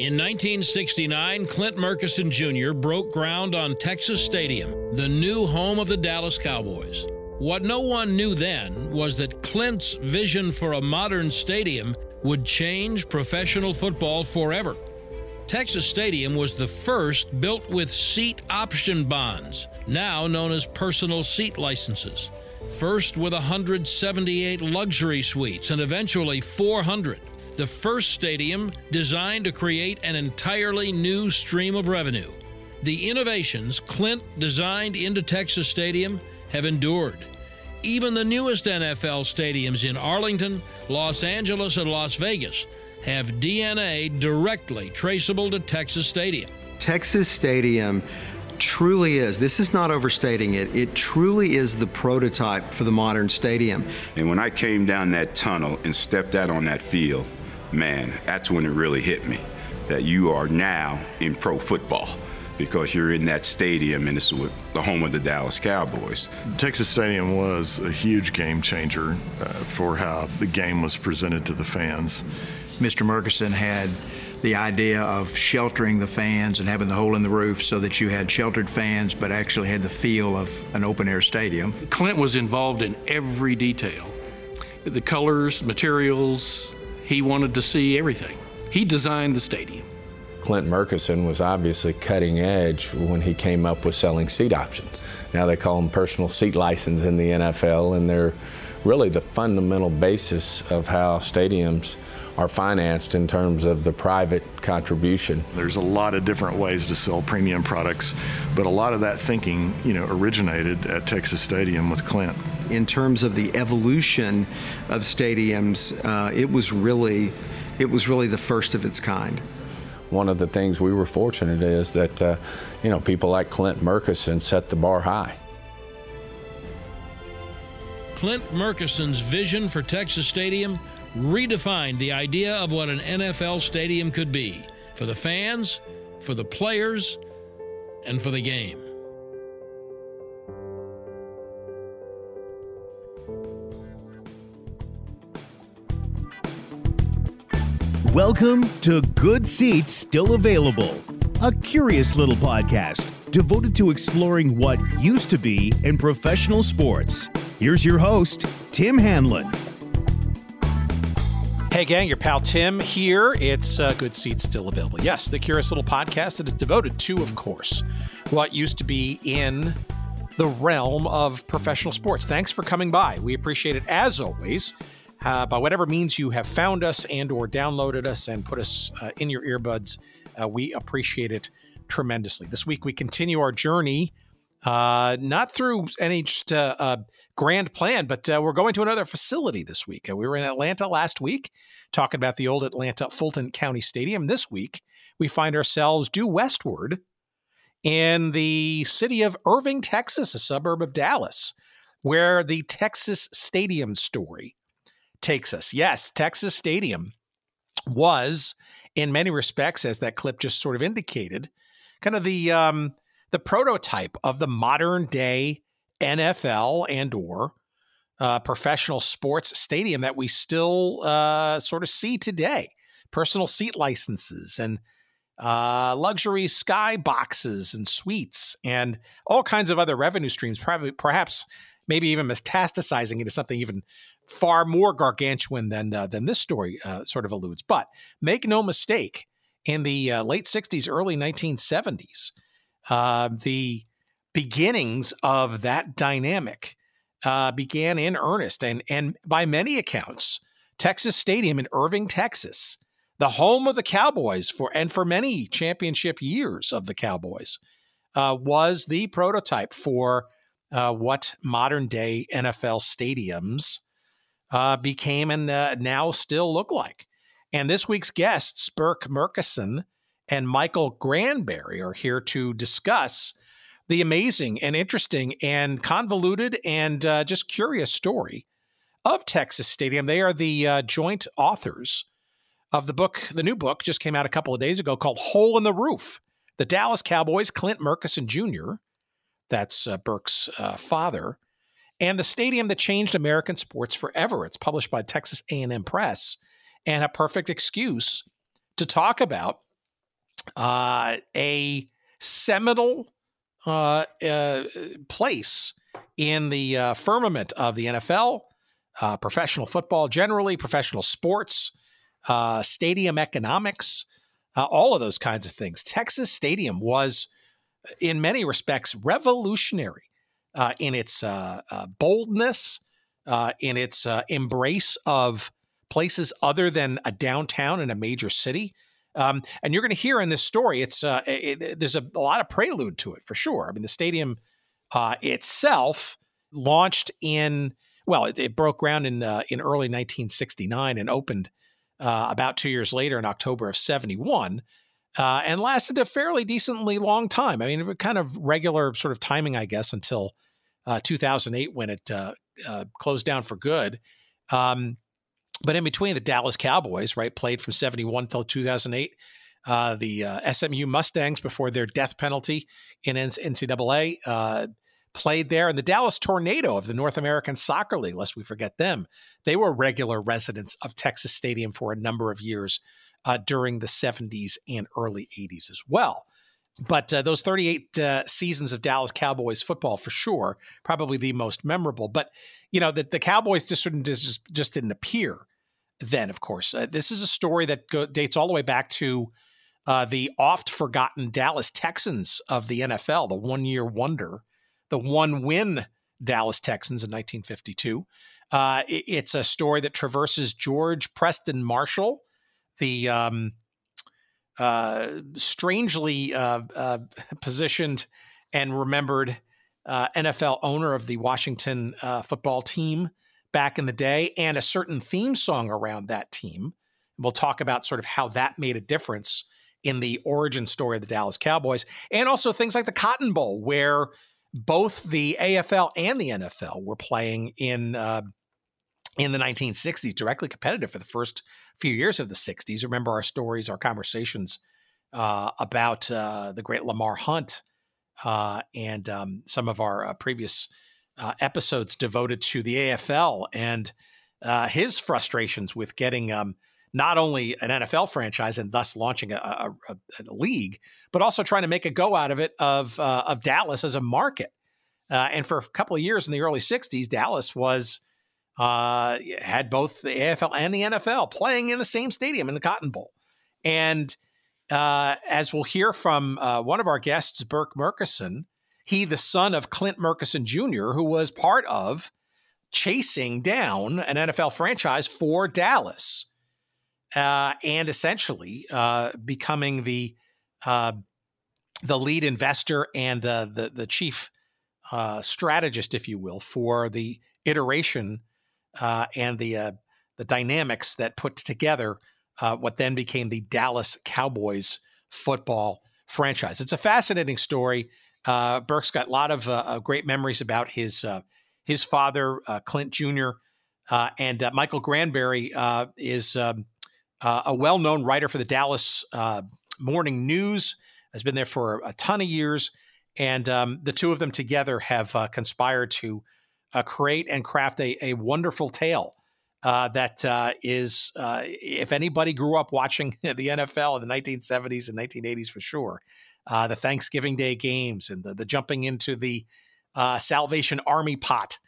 In 1969, Clint Murchison Jr. broke ground on Texas Stadium, the new home of the Dallas Cowboys. What no one knew then was that Clint's vision for a modern stadium would change professional football forever. Texas Stadium was the first built with seat option bonds, now known as personal seat licenses. First with 178 luxury suites and eventually 400. The first stadium designed to create an entirely new stream of revenue. The innovations Clint designed into Texas Stadium have endured. Even the newest NFL stadiums in Arlington, Los Angeles, and Las Vegas have DNA directly traceable to Texas Stadium. Texas Stadium truly is, this is not overstating it, it truly is the prototype for the modern stadium. And when I came down that tunnel and stepped out on that field, man, that's when it really hit me that you are now in pro football because you're in that stadium and it's the home of the Dallas Cowboys. Texas Stadium was a huge game changer uh, for how the game was presented to the fans. Mr. Murchison had the idea of sheltering the fans and having the hole in the roof so that you had sheltered fans but actually had the feel of an open air stadium. Clint was involved in every detail the colors, materials, he wanted to see everything. He designed the stadium. Clint Murchison was obviously cutting edge when he came up with selling seat options. Now they call them personal seat license in the NFL, and they're really the fundamental basis of how stadiums are financed in terms of the private contribution. There's a lot of different ways to sell premium products, but a lot of that thinking, you know, originated at Texas Stadium with Clint. In terms of the evolution of stadiums, uh, it was really, it was really the first of its kind one of the things we were fortunate is that uh, you know people like Clint Murchison set the bar high. Clint Murchison's vision for Texas Stadium redefined the idea of what an NFL stadium could be for the fans, for the players, and for the game. Welcome to Good Seats Still Available, a curious little podcast devoted to exploring what used to be in professional sports. Here's your host, Tim Hanlon. Hey, gang, your pal Tim here. It's uh, Good Seats still available. Yes, the curious little podcast that is devoted to, of course, what used to be in the realm of professional sports. Thanks for coming by. We appreciate it as always. Uh, by whatever means you have found us and or downloaded us and put us uh, in your earbuds, uh, we appreciate it tremendously. This week we continue our journey uh, not through any just uh, uh, grand plan, but uh, we're going to another facility this week. Uh, we were in Atlanta last week talking about the old Atlanta Fulton County Stadium. This week, we find ourselves due westward in the city of Irving, Texas, a suburb of Dallas, where the Texas Stadium story takes us. Yes, Texas Stadium was, in many respects, as that clip just sort of indicated, kind of the um, the prototype of the modern day NFL and or uh, professional sports stadium that we still uh, sort of see today. Personal seat licenses and uh, luxury sky boxes and suites and all kinds of other revenue streams, probably perhaps maybe even metastasizing into something even far more gargantuan than uh, than this story uh, sort of alludes. But make no mistake, in the uh, late '60s, early 1970s, uh, the beginnings of that dynamic uh, began in earnest, and and by many accounts, Texas Stadium in Irving, Texas, the home of the Cowboys for and for many championship years of the Cowboys, uh, was the prototype for uh, what modern day NFL stadiums uh, became and now still look like. And this week's guests, Burke Murchison and Michael Granberry are here to discuss the amazing and interesting and convoluted and uh, just curious story of Texas Stadium. They are the uh, joint authors of the book, the new book just came out a couple of days ago called Hole in the Roof. The Dallas Cowboys, Clint Murchison Jr., that's uh, Burke's uh, father, and the stadium that changed American sports forever. It's published by Texas A&M Press and a perfect excuse to talk about uh, a seminal uh, uh, place in the uh, firmament of the NFL, uh, professional football generally, professional sports, uh, stadium economics, all of those kinds of things. Texas Stadium was, in many respects, revolutionary in its boldness, in its embrace of places other than a downtown in a major city. Um, and you're going to hear in this story, it's uh, it, there's a, a, lot of prelude to it for sure. I mean, the stadium uh, itself launched in well, it, it broke ground in uh, in early 1969 and opened uh, about two years later in October of 71. Uh, and lasted a fairly decently long time. I mean, it kind of regular sort of timing, I guess, until uh, 2008 when it closed down for good. Um, but in between, the Dallas Cowboys, right, played from 71 till 2008. Uh, the uh, SMU Mustangs, before their death penalty in NCAA, uh, played there. And the Dallas Tornado of the North American Soccer League, lest we forget them, they were regular residents of Texas Stadium for a number of years uh, during the 70s and early 80s as well. But uh, those 38 uh, seasons of Dallas Cowboys football, for sure, probably the most memorable. But you know, the, the Cowboys just, just just didn't appear then, of course. Uh, this is a story that go- dates all the way back to uh, the oft forgotten Dallas Texans of the NFL, the one year wonder, the one win Dallas Texans in 1952. Uh, it, it's a story that traverses George Preston Marshall, the um, uh, strangely uh, uh, positioned and remembered NFL owner of the Washington football team back in the day and a certain theme song around that team. We'll talk about sort of how that made a difference in the origin story of the Dallas Cowboys and also things like the Cotton Bowl, where both the AFL and the NFL were playing in uh, in the 1960s, directly competitive for the first few years of the 60s. Remember our stories, our conversations uh, about uh, the great Lamar Hunt uh, and um, some of our uh, previous uh, episodes devoted to the AFL and uh, his frustrations with getting um, not only an NFL franchise and thus launching a, a, a, a, league, but also trying to make a go out of it of uh, of Dallas as a market. Uh, and for a couple of years in the early '60s, Dallas was uh, had both the AFL and the NFL playing in the same stadium in the Cotton Bowl. And uh, as we'll hear from one of our guests, Burke Murchison, he, the son of Clint Murchison Jr., who was part of chasing down an NFL franchise for Dallas, uh, and essentially uh, becoming the uh, the lead investor and uh, the the chief uh, strategist, if you will, for the iteration uh, and the the dynamics that put together what then became the Dallas Cowboys football franchise. It's a fascinating story. Uh, Burke's got a lot of uh, uh, great memories about his uh, his father, uh, Clint Jr., and Michael Granberry is um, a well known writer for the Dallas Morning News. Has been there for a ton of years, and um, the two of them together have conspired to create and craft a, a wonderful tale. Uh, that uh, is, uh, if anybody grew up watching the NFL in the 1970s and 1980s for sure, uh, the Thanksgiving Day games and the, the jumping into the uh, Salvation Army pot,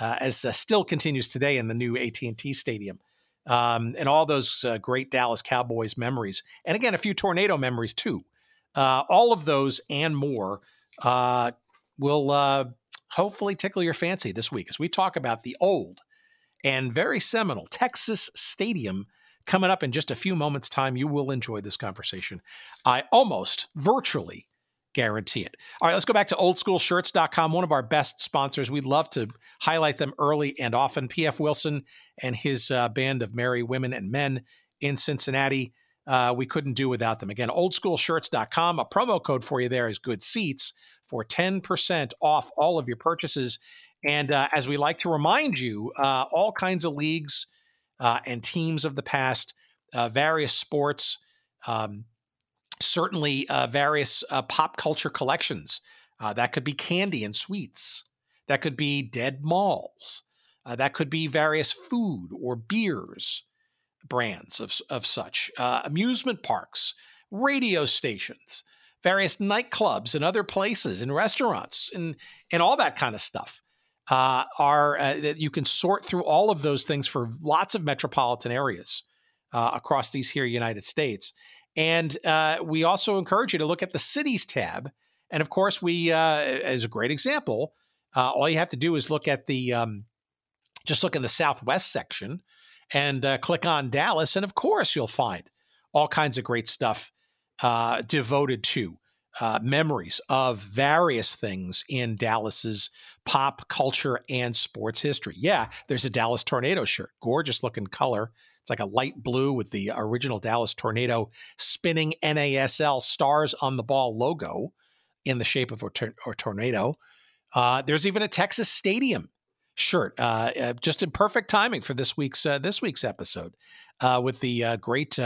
uh, as uh, still continues today in the new AT&T Stadium, um, and all those uh, great Dallas Cowboys memories, and again a few tornado memories too. All of those and more will hopefully tickle your fancy this week as we talk about the old and very seminal Texas Stadium Coming up in just a few moments' time, you will enjoy this conversation. I almost virtually guarantee it. All right, let's go back to oldschoolshirts.com, one of our best sponsors. We'd love to highlight them early and often. PF Wilson and his uh, band of merry women and men in Cincinnati. Uh, we couldn't do without them. Again, oldschoolshirts.com. A promo code for you there is good seats for 10% off all of your purchases. And uh, as we like to remind you, uh, all kinds of leagues uh, and teams of the past, uh, various sports, um, certainly uh, various uh, pop culture collections. Uh, that could be candy and sweets. That could be dead malls. That could be various food or beers brands of, of such. amusement parks radio stations, various nightclubs and other places and restaurants and and all that kind of stuff. Uh, are uh, that you can sort through all of those things for lots of metropolitan areas uh, across these here United States. And uh, we also encourage you to look at the cities tab. And of course, we uh, as a great example, all you have to do is look at the um, just look in the Southwest section and click on Dallas, and of course, you'll find all kinds of great stuff devoted to uh, memories of various things in Dallas's pop culture and sports history. Yeah, there's a Dallas Tornado shirt, gorgeous looking color. It's like a light blue with the original Dallas Tornado spinning NASL stars on the ball logo in the shape of a, tor- a tornado. Uh, there's even a Texas Stadium shirt, uh, uh, just in perfect timing for this week's uh, this week's episode, uh, with the great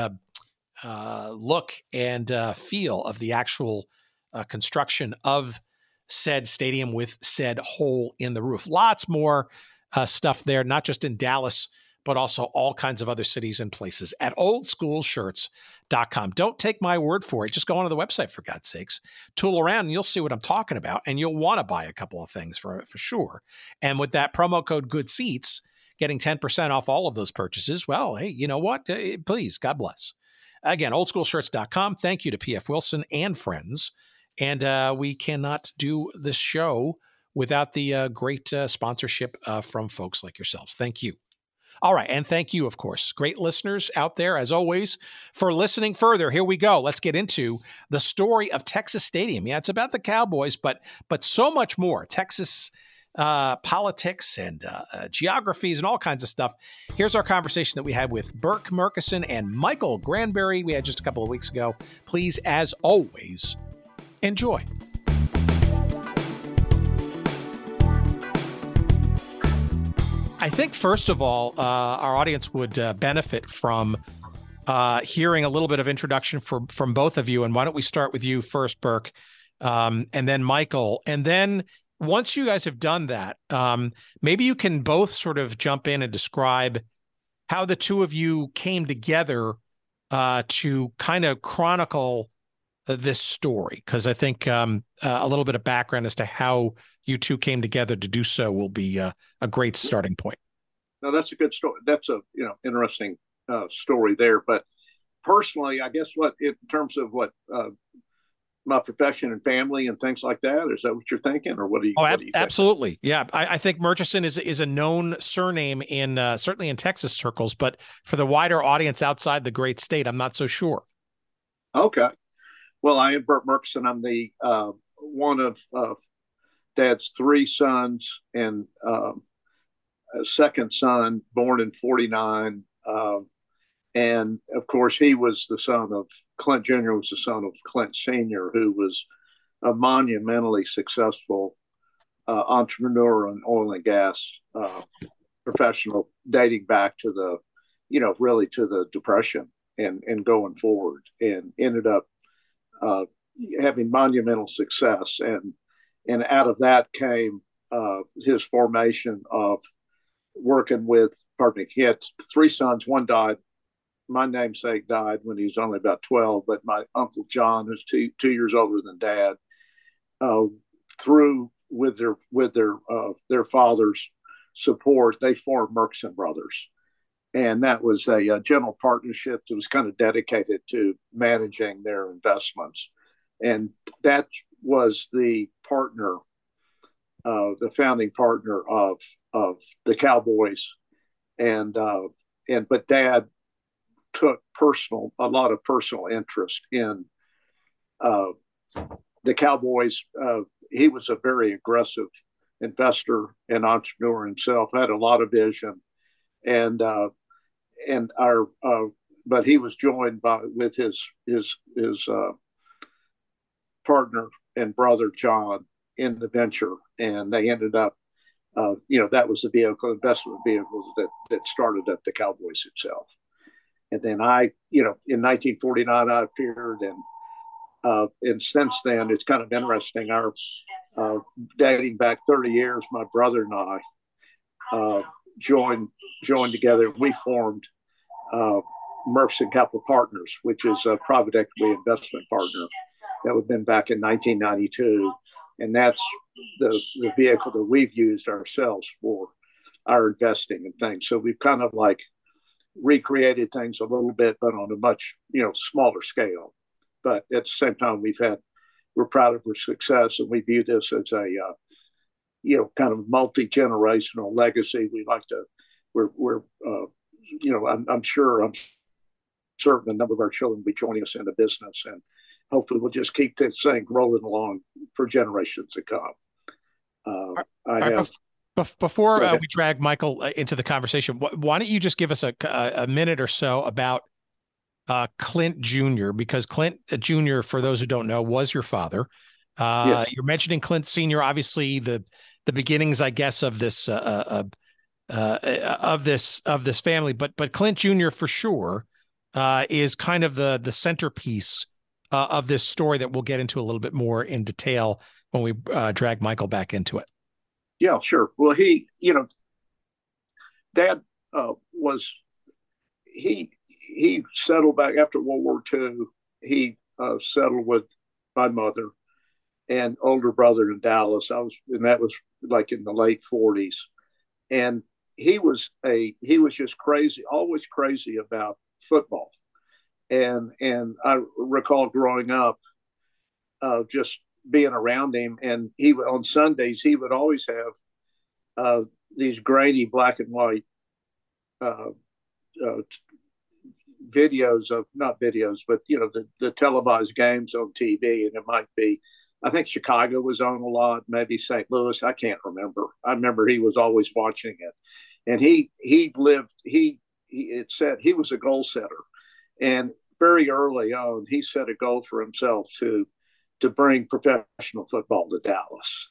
uh, look and uh, feel of the actual uh, construction of said stadium with said hole in the roof. Lots more uh, stuff there, not just in Dallas, but also all kinds of other cities and places at oldschoolshirts.com. Don't take my word for it. Just go onto the website for God's sakes. Tool around and you'll see what I'm talking about. And you'll want to buy a couple of things for, for sure. And with that promo code Good Seats, getting 10% off all of those purchases, well, hey, you know what? Please, God bless. Again, oldschoolshirts.com. Thank you to PF Wilson and friends. And uh, we cannot do this show without the uh, great uh, sponsorship uh, from folks like yourselves. Thank you. All right. And thank you, of course, great listeners out there, as always, for listening further. Here we go. Let's get into the story of Texas Stadium. Yeah, it's about the Cowboys, but but so much more. Texas uh, politics and uh, uh, geographies and all kinds of stuff. Here's our conversation that we had with Burke Murchison and Michael Granberry. We had just a couple of weeks ago. Please, as always, enjoy. I think, first of all, uh, our audience would uh, benefit from uh, hearing a little bit of introduction from from both of you. And why don't we start with you first, Burke, um, and then Michael, and then once you guys have done that, um, maybe you can both sort of jump in and describe how the two of you came together uh, to kind of chronicle uh, this story. Because I think um, uh, a little bit of background as to how you two came together to do so will be uh, a great starting point. No, that's a good story. That's a you know interesting uh, story there. But personally, I guess what in terms of what uh, my profession and family and things like that? Is that what you're thinking, or what do you? Oh, ab- you absolutely. Yeah, I, I, think Murchison is is a known surname in uh, certainly in Texas circles, but for the wider audience outside the great state, I'm not so sure. Okay, well, I am Burt Murchison. I'm the uh, one of uh, Dad's three sons and um, a second son, born in '49. Um, and of course, he was the son of Clint Jr. was the son of Clint Sr., who was a monumentally successful uh, entrepreneur in oil and gas uh, professional, dating back to the, you know, really to the Depression and and going forward, and ended up uh, having monumental success, and and out of that came uh, his formation of working with. Pardon me, he had three sons. One died my namesake died when he was only about 12, but my uncle John, who's two, two years older than dad, uh, through with their with their uh, their father's support, they formed Murchison Brothers, and that was a, a, general partnership that was kind of dedicated to managing their investments, and that was the partner, uh, the founding partner of of the Cowboys, and uh, and but Dad took personal a lot of personal interest in uh, the Cowboys. Uh, he was a very aggressive investor and entrepreneur himself. Had a lot of vision, and uh, and our uh, but he was joined by with his his his uh, partner and brother John in the venture, and they ended up. Uh, you know that was the vehicle investment vehicle that that started up the Cowboys itself. And then I, you know, in 1949, I appeared, and uh, and since then, it's kind of interesting. Our uh, dating back 30 years, my brother and I uh, joined joined together. We formed uh, Murchison Capital Partners, which is a private equity investment partner that would have been back in 1992. And that's the, the vehicle that we've used ourselves for our investing and things. So we've kind of like recreated things a little bit, but on a much, you know, smaller scale. But at the same time, we've had, we're proud of our success and we view this as a, uh, you know, kind of multi-generational legacy. We like to, we're, we're, uh, you know, I'm, I'm sure, I'm certain a number of our children will be joining us in the business and hopefully we'll just keep this thing rolling along for generations to come. Uh, I have. Before uh, we drag Michael uh, into the conversation, why don't you just give us a, a minute or so about uh, Clint Jr. because Clint uh, Jr. for those who don't know was your father. Uh, yes. You're mentioning Clint Sr. Obviously, the the beginnings, I guess, of this uh, of this of this family, but but Clint Jr. for sure is kind of the the centerpiece of this story that we'll get into a little bit more in detail when we drag Michael back into it. Yeah, sure. Well, he, you know, Dad uh, was he he settled back after World War II. He uh, settled with my mother and older brother in Dallas. I was, and that was like in the late forties. And he was a he was just crazy, always crazy about football. And and I recall growing up, uh, just being around him, and he on Sundays he would always have uh, these grainy black and white uh, uh, videos of not videos, but you know the, the televised games on TV, and it might be. I think Chicago was on a lot, maybe St. Louis. I can't remember. I remember he was always watching it, and he he lived he, he it said he was a goal setter, and very early on he set a goal for himself to to bring professional football to Dallas.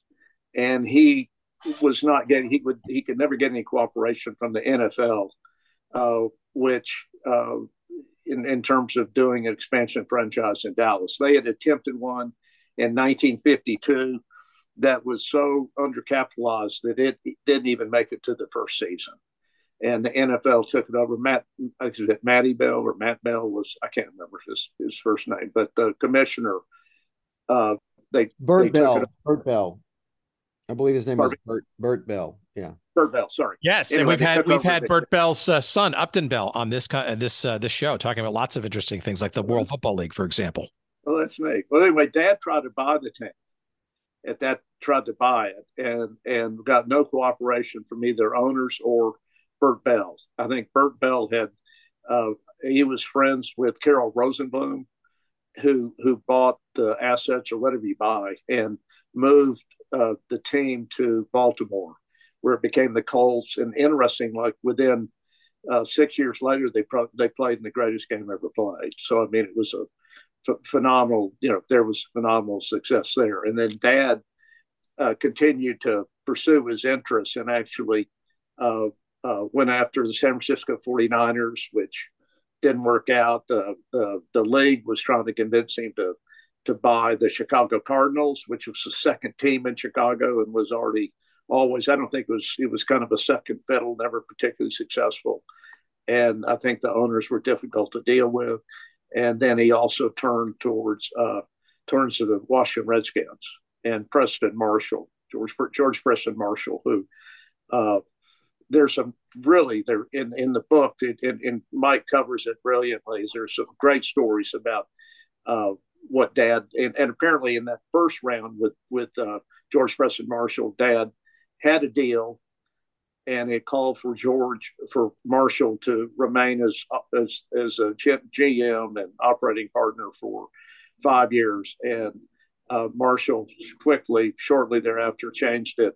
And he was not getting he would he could never get any cooperation from the NFL, uh, which uh, in in terms of doing an expansion franchise in Dallas, they had attempted one in 1952 that was so undercapitalized that it, didn't even make it to the first season. And the NFL took it over. Matt, it Matty Bell or Matt Bell was I can't remember his his first name, but the commissioner uh, they Bert they Bell. Bert Bell. I believe his name Bert. is Bert Bert Bell. Yeah, Bert Bell. Sorry. Yes, anyway, and we've had we've had Bert Bell's uh, son Upton Bell on this uh, this uh, this show talking about lots of interesting things like the World Football League, for example. Well, that's neat. Well, anyway, Dad tried to buy the team. At that, tried to buy it, and and got no cooperation from either owners or Bert Bell. I think Bert Bell had uh, he was friends with Carroll Rosenbloom, who who bought the assets or whatever you buy and moved uh, the team to Baltimore, where it became the Colts. And interesting, like within uh, six years later, they pro- they played in the greatest game ever played. So I mean, it was a f- phenomenal. You know, there was phenomenal success there. And then Dad uh, continued to pursue his interests and actually uh, uh, went after the San Francisco 49ers, which didn't work out. The, the the league was trying to convince him to to buy the Chicago Cardinals, which was the second team in Chicago and was already always. I don't think it was it was kind of a second fiddle, never particularly successful. And I think the owners were difficult to deal with. And then he also turned towards uh, turns to the Washington Redskins and Preston Marshall, George George Preston Marshall, who uh, there's some really there in in the book and, and Mike covers it brilliantly. There's some great stories about uh, what Dad and, and, apparently in that first round with with uh, George Preston Marshall, Dad had a deal, and it called for George for Marshall to remain as as as a GM and operating partner for five years, and uh, Marshall quickly, shortly thereafter, changed it,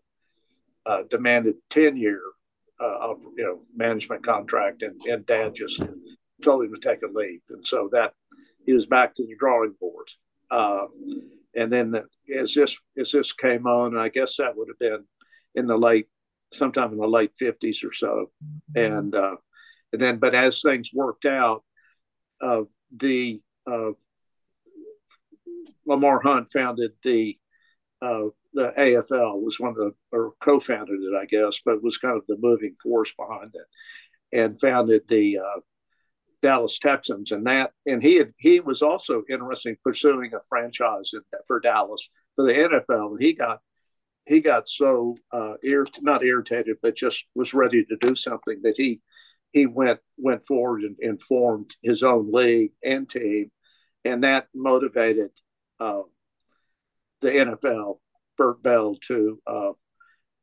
uh, demanded ten year uh, you know management contract, and, and Dad just told him to take a leave, and so that he was back to the drawing board. Uh, and then as this as this came on, I guess that would have been in the late, sometime in the late fifties or so, and uh, and then but as things worked out, uh, the uh, Lamar Hunt founded the uh, the AFL was one of the or co-founded it, I guess, but was kind of the moving force behind it, and founded the uh, Dallas Texans, and that and he had he was also interested in pursuing a franchise in, for Dallas for the NFL. And he got he got so uh, irrit- not irritated, but just was ready to do something that he he went went forward and, and formed his own league and team, and that motivated uh, the NFL, Bell, to uh,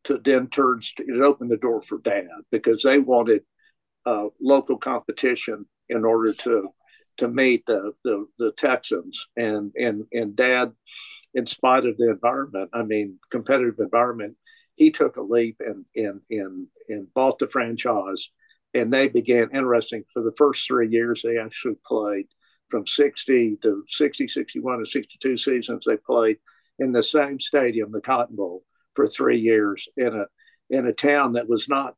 to then turns it opened the door for Dad because they wanted uh, local competition in order to to meet the, the the Texans. And and and Dad, in spite of the environment, I mean competitive environment, he took a leap and and and and bought the franchise, and they began interesting for the first three years they actually played from 60 to 60, 61 to 62 seasons they played in the same stadium, the Cotton Bowl, for three years in a in a town that was not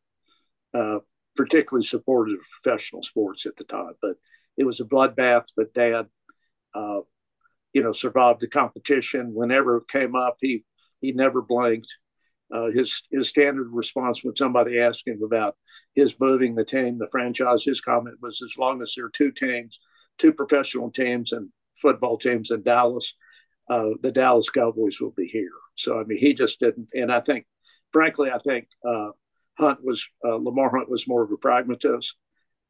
uh, particularly supportive of professional sports at the time. But it was a bloodbath. But Dad, uh, you know, survived the competition. Whenever it came up, he he never blinked. Uh, his his standard response when somebody asked him about his moving the team, the franchise, his comment was, "As long as there are two teams, two professional teams and football teams in Dallas, uh, the Dallas Cowboys will be here." So I mean, he just didn't. And I think, frankly, I think uh, Hunt was uh, Lamar Hunt was more of a pragmatist,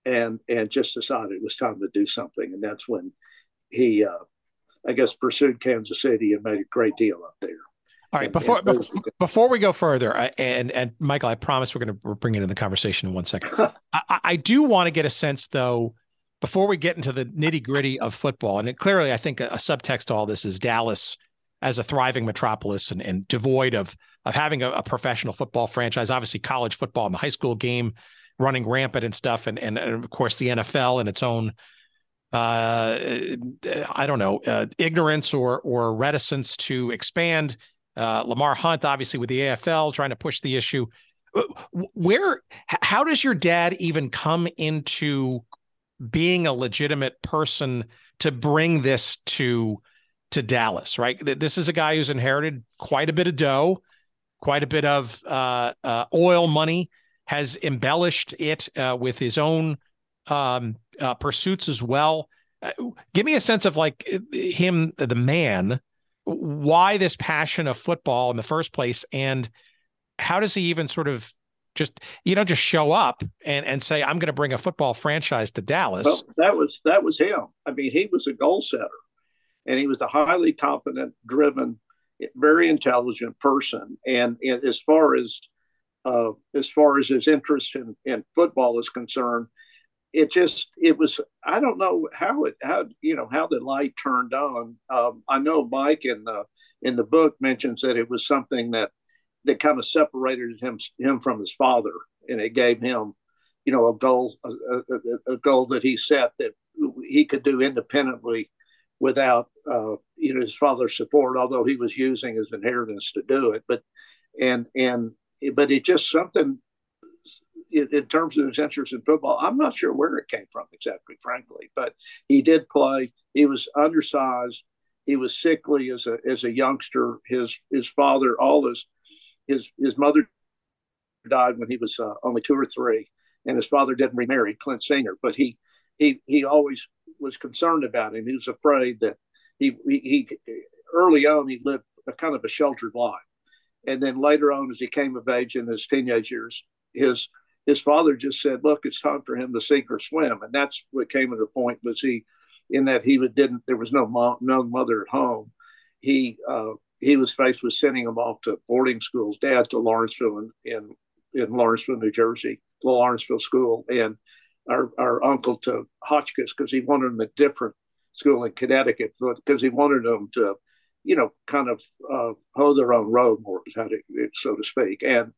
and and just decided it was time to do something, and that's when he, uh, I guess, pursued Kansas City and made a great deal up there. All right, and, before, and before before we go further, I, and and Michael, I promise we're going to bring it in the conversation in one second. I, I do want to get a sense, though, before we get into the nitty gritty of football, and it, clearly, I think a, a subtext to all this is Dallas as a thriving metropolis and, and devoid of of having a, a, professional football franchise. Obviously, college football and the high school game running rampant and stuff, and and, and of course the NFL and its own uh, I don't know uh, ignorance or or reticence to expand. Uh, Lamar Hunt, obviously, with the AFL trying to push the issue. Where, how does your dad even come into being a legitimate person to bring this to to Dallas, right? This is a guy who's inherited quite a bit of dough, quite a bit of uh, uh, oil money, has embellished it uh, with his own um, uh, pursuits as well. Uh, give me a sense of like him, the man, why this passion of football in the first place, and how does he even sort of just you know just show up and and say I'm going to bring a football franchise to Dallas? Well, that was that was him. I mean, he was a goal setter and he was a highly competent, driven, very intelligent person. And, and as far as uh, as far as his interest in, in football is concerned, it just it was I don't know how it how you know how the light turned on. Um, I know Mike in the in the book mentions that it was something that that kind of separated him him from his father, and it gave him you know a goal a, a, a goal that he set that he could do independently without uh, you know his father's support, although he was using his inheritance to do it. But and and but it just something in, in terms of his interest in football. I'm not sure where it came from exactly, frankly. But he did play. He was undersized. He was sickly as a as a youngster. His his father, all his his his mother died when he was uh, only two or three, and his father didn't remarry Clint Senior. But he he he always was concerned about him. He was afraid that he, he, he early on he lived a kind of a sheltered life, and then later on, as he came of age in his teenage years, his his father just said, "Look, it's time for him to sink or swim," and that's what came to the point. Was he in that he didn't there was no mom, no mother at home. He uh, he was faced with sending him off to boarding schools. Dad to Lawrenceville in in, in Lawrenceville, New Jersey, the Lawrenceville School, and our, our uncle to Hotchkiss because he wanted them at different school in Connecticut because he wanted them to, you know, kind of uh, hoe their own road more, so to speak. And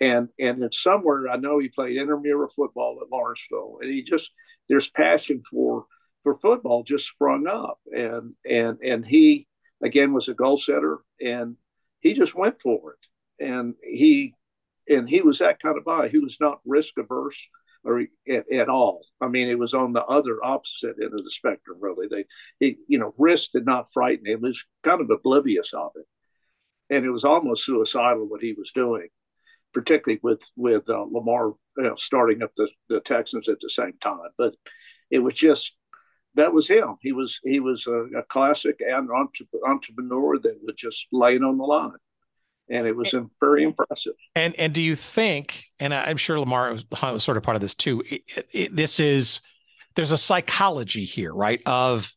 and and it's somewhere I know he played intramural football at Lawrenceville, and he just there's passion for for football just sprung up, and and and he again was a goal setter, and he just went for it, and he and he was that kind of guy. He was not risk averse or at, at, all. I mean, it was on the other opposite end of the spectrum, really. They, he, you know, risk did not frighten him. He was kind of oblivious of it, and it was almost suicidal what he was doing, particularly with with uh, Lamar you know, starting up the, the Texans at the same time. But it was just that was him. He was he was a, a classic entrepreneur that was just laying on the line, and it was very impressive. And and do you think? And I'm sure Lamar was sort of part of this too. It, it, this is there's a psychology here, right? Of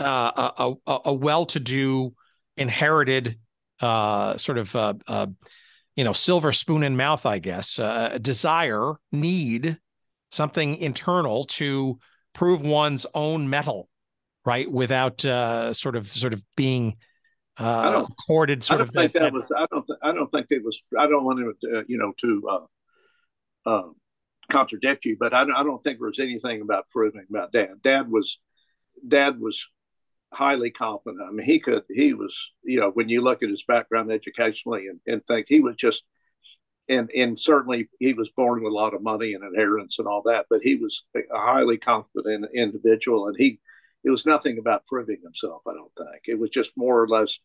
uh, a, a, a well-to-do inherited uh, sort of uh, uh, you know silver spoon in mouth, I guess, uh, desire, need, something internal to prove one's own mettle, right? Without uh, sort of sort of being uh, courted. Sort I don't of think that, that was. I don't. Th- I don't think it was. I don't want to, uh, you know, to uh, uh, contradict you, but I don't, I don't think there was anything about proving about Dad. Dad was, Dad was highly competent. I mean, he could. He was. You know, when you look at his background educationally and, and things, he was just and and certainly he was born with a lot of money and inheritance and all that, but he was a highly confident individual, and he it was nothing about proving himself. I don't think it was just more or less.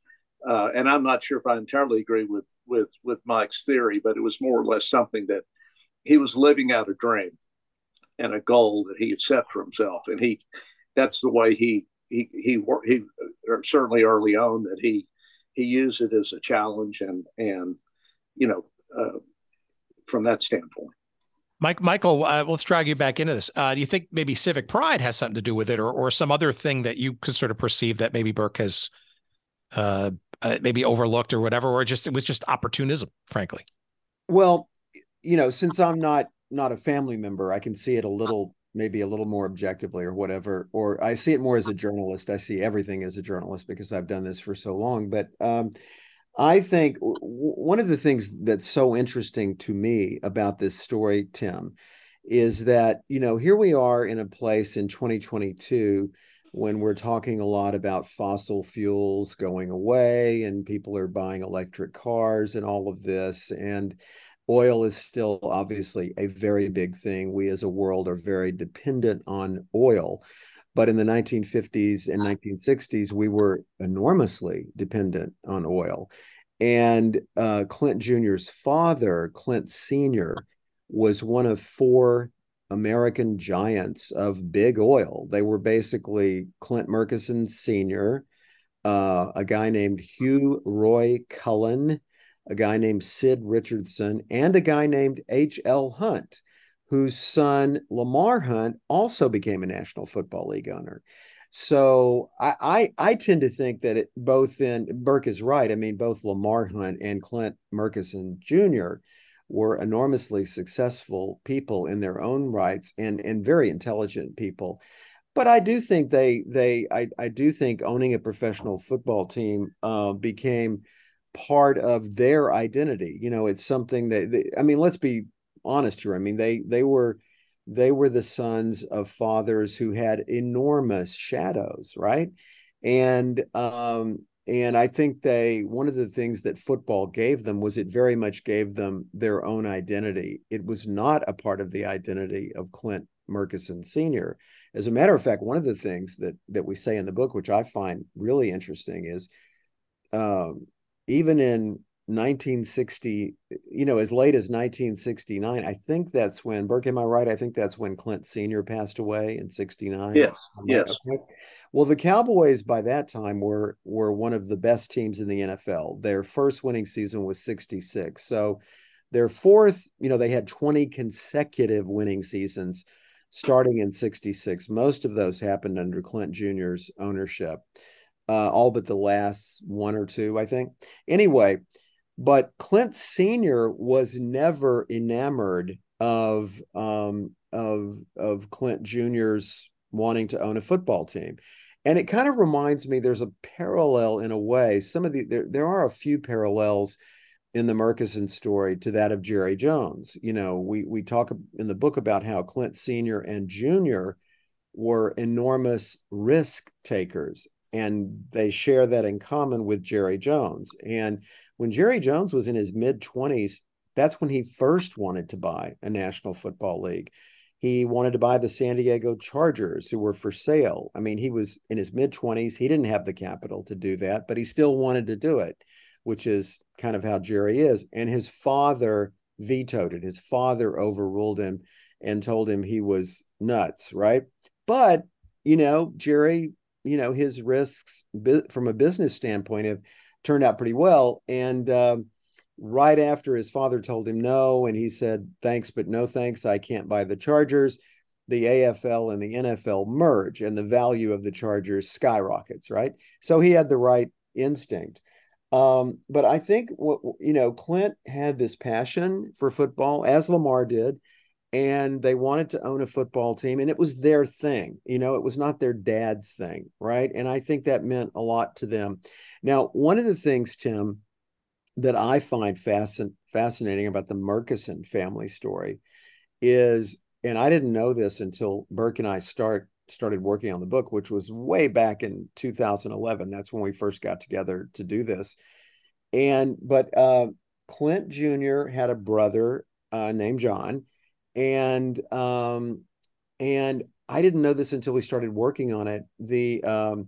Uh, and I'm not sure if I entirely agree with with with Mike's theory, but it was more or less something that he was living out a dream and a goal that he had set for himself, and he that's the way he he he he, he certainly early on that he he used it as a challenge and and you know uh, from that standpoint. Mike, Michael, uh, let's drag you back into this. Uh, do you think maybe civic pride has something to do with it, or or some other thing that you could sort of perceive that maybe Burke has uh, uh, maybe overlooked or whatever, or just it was just opportunism, frankly? Well, you know, since I'm not not a family member, I can see it a little maybe a little more objectively or whatever or i see it more as a journalist i see everything as a journalist because i've done this for so long but um, I think one of the things that's so interesting to me about this story, Tim, is that, you know, here we are in a place in 2022 when we're talking a lot about fossil fuels going away and people are buying electric cars and all of this. And oil is still obviously a very big thing. We as a world are very dependent on oil. But in the 1950s and 1960s, we were enormously dependent on oil. And uh, Clint Jr.'s father, Clint Sr., was one of four American giants of big oil. They were basically Clint Murchison Sr., uh, a guy named Hugh Roy Cullen, a guy named Sid Richardson, and a guy named H.L. Hunt whose son Lamar Hunt also became a National Football League owner. So I, I, I tend to think that it both in Burke is right. I mean, both Lamar Hunt and Clint Murchison Jr. were enormously successful people in their own rights and and very intelligent people. But I do think they they I, I do think owning a professional football team uh, became part of their identity. You know, it's something that they, I mean, let's be honest here. I mean, they they were they were the sons of fathers who had enormous shadows, right? And um, and I think they one of the things that football gave them was it very much gave them their own identity. It was not a part of the identity of Clint Murchison Sr. As a matter of fact, one of the things that that we say in the book, which I find really interesting, is um, even in 1960, you know, as late as 1969. I think that's when Burke. Am I right? I think that's when Clint Senior passed away in '69. Yes. Yes. Well, the Cowboys by that time were were one of the best teams in the NFL. Their first winning season was '66. So their fourth, you know, they had 20 consecutive winning seasons starting in 66. Most of those happened under Clint Jr.'s ownership. Uh, all but the last one or two, I think. Anyway, but Clint Senior was never enamored of um, of of Clint Junior's wanting to own a football team, and it kind of reminds me. There's a parallel in a way. Some of the there there are a few parallels in the Murchison story to that of Jerry Jones. You know, we we talk in the book about how Clint Senior and Junior were enormous risk takers and they share that in common with Jerry Jones. And when Jerry Jones was in his mid 20s, that's when he first wanted to buy a National Football League. He wanted to buy the San Diego Chargers, who were for sale. I mean, he was in his mid 20s. He didn't have the capital to do that, but he still wanted to do it, which is kind of how Jerry is. And his father vetoed it. His father overruled him and told him he was nuts, right? but you know, Jerry, you know, his risks from a business standpoint have turned out pretty well. And um, right after his father told him no, and he said, thanks, but no thanks, I can't buy the Chargers, the AFL and the NFL merge, and the value of the Chargers skyrockets, right? So he had the right instinct. Um, but I think what you know, Clint had this passion for football, as Lamar did, and they wanted to own a football team, and it was their thing. You know, it was not their dad's thing, right? And I think that meant a lot to them. Now, one of the things, Tim, that I find fascin- fascinating about the Murchison family story is, and I didn't know this until Burke and I start started working on the book, which was way back in 2011. That's when we first got together to do this. And but uh, Clint Jr. had a brother uh, named John, and um, and I didn't know this until we started working on it. The um,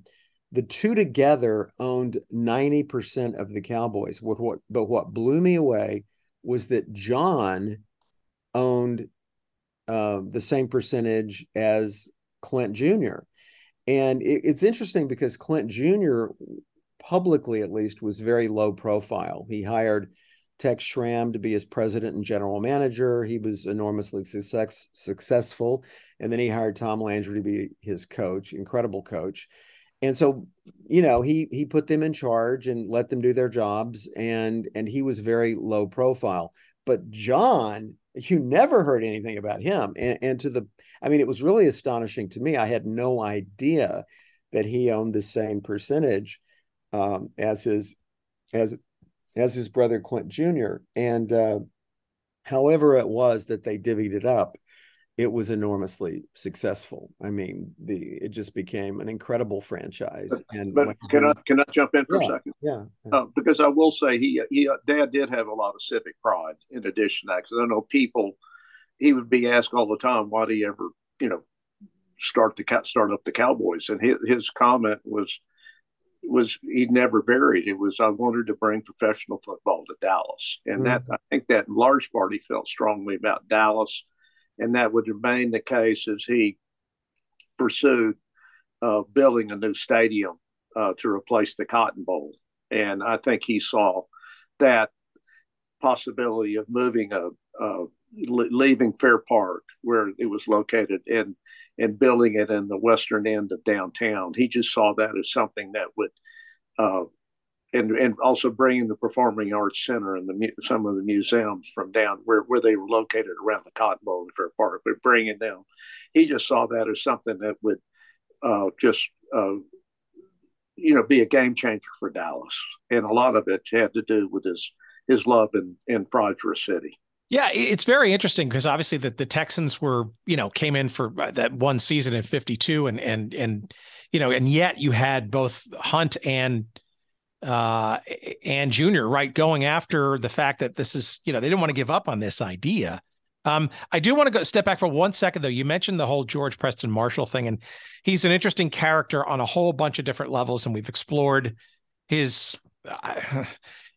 the two together owned 90% of the Cowboys. With what but what blew me away was that John owned uh, the same percentage as Clint Jr. And it, it's interesting because Clint Jr. publicly at least was very low profile. He hired Tex Schramm to be his president and general manager. He was enormously success, successful. And then he hired Tom Landry to be his coach, incredible coach. And so, you know, he he put them in charge and let them do their jobs and and he was very low profile. But John, you never heard anything about him. And, and to the I mean, it was really astonishing to me. I had no idea that he owned the same percentage um, as his as as his brother Clint Jr. And uh, however it was that they divvied it up, it was enormously successful. I mean, the it just became an incredible franchise. And but can I can I jump in for yeah, a second? Yeah, uh, because I will say he he uh, Dad did have a lot of civic pride in addition to that. Because I know people, he would be asked all the time, why do you ever you know start the start up the Cowboys? And his his comment was was he never varied. It was I wanted to bring professional football to Dallas, and mm-hmm. that I think that in large part he felt strongly about Dallas, and that would remain the case as he pursued uh, building a new stadium uh, to replace the Cotton Bowl, and I think he saw that possibility of moving a, a leaving Fair Park where it was located and and building it in the western end of downtown. He just saw that as something that would, uh, and and also bringing the Performing Arts Center and the some of the museums from down where where they were located around the Cotton Bowl and Fair Park, but bringing them, he just saw that as something that would uh, just. Uh, you know, be a game changer for Dallas, and a lot of it had to do with his his love pride for a city. Yeah, it's very interesting because obviously that the Texans were, you know, came in for uh, that one season in 52 and and and you know, and yet you had both Hunt and uh and Junior, right, going after the fact that this is, you know, they didn't want to give up on this idea. Um, I do want to go step back for one second though. You mentioned the whole George Preston Marshall thing, and he's an interesting character on a whole bunch of different levels, and we've explored his uh,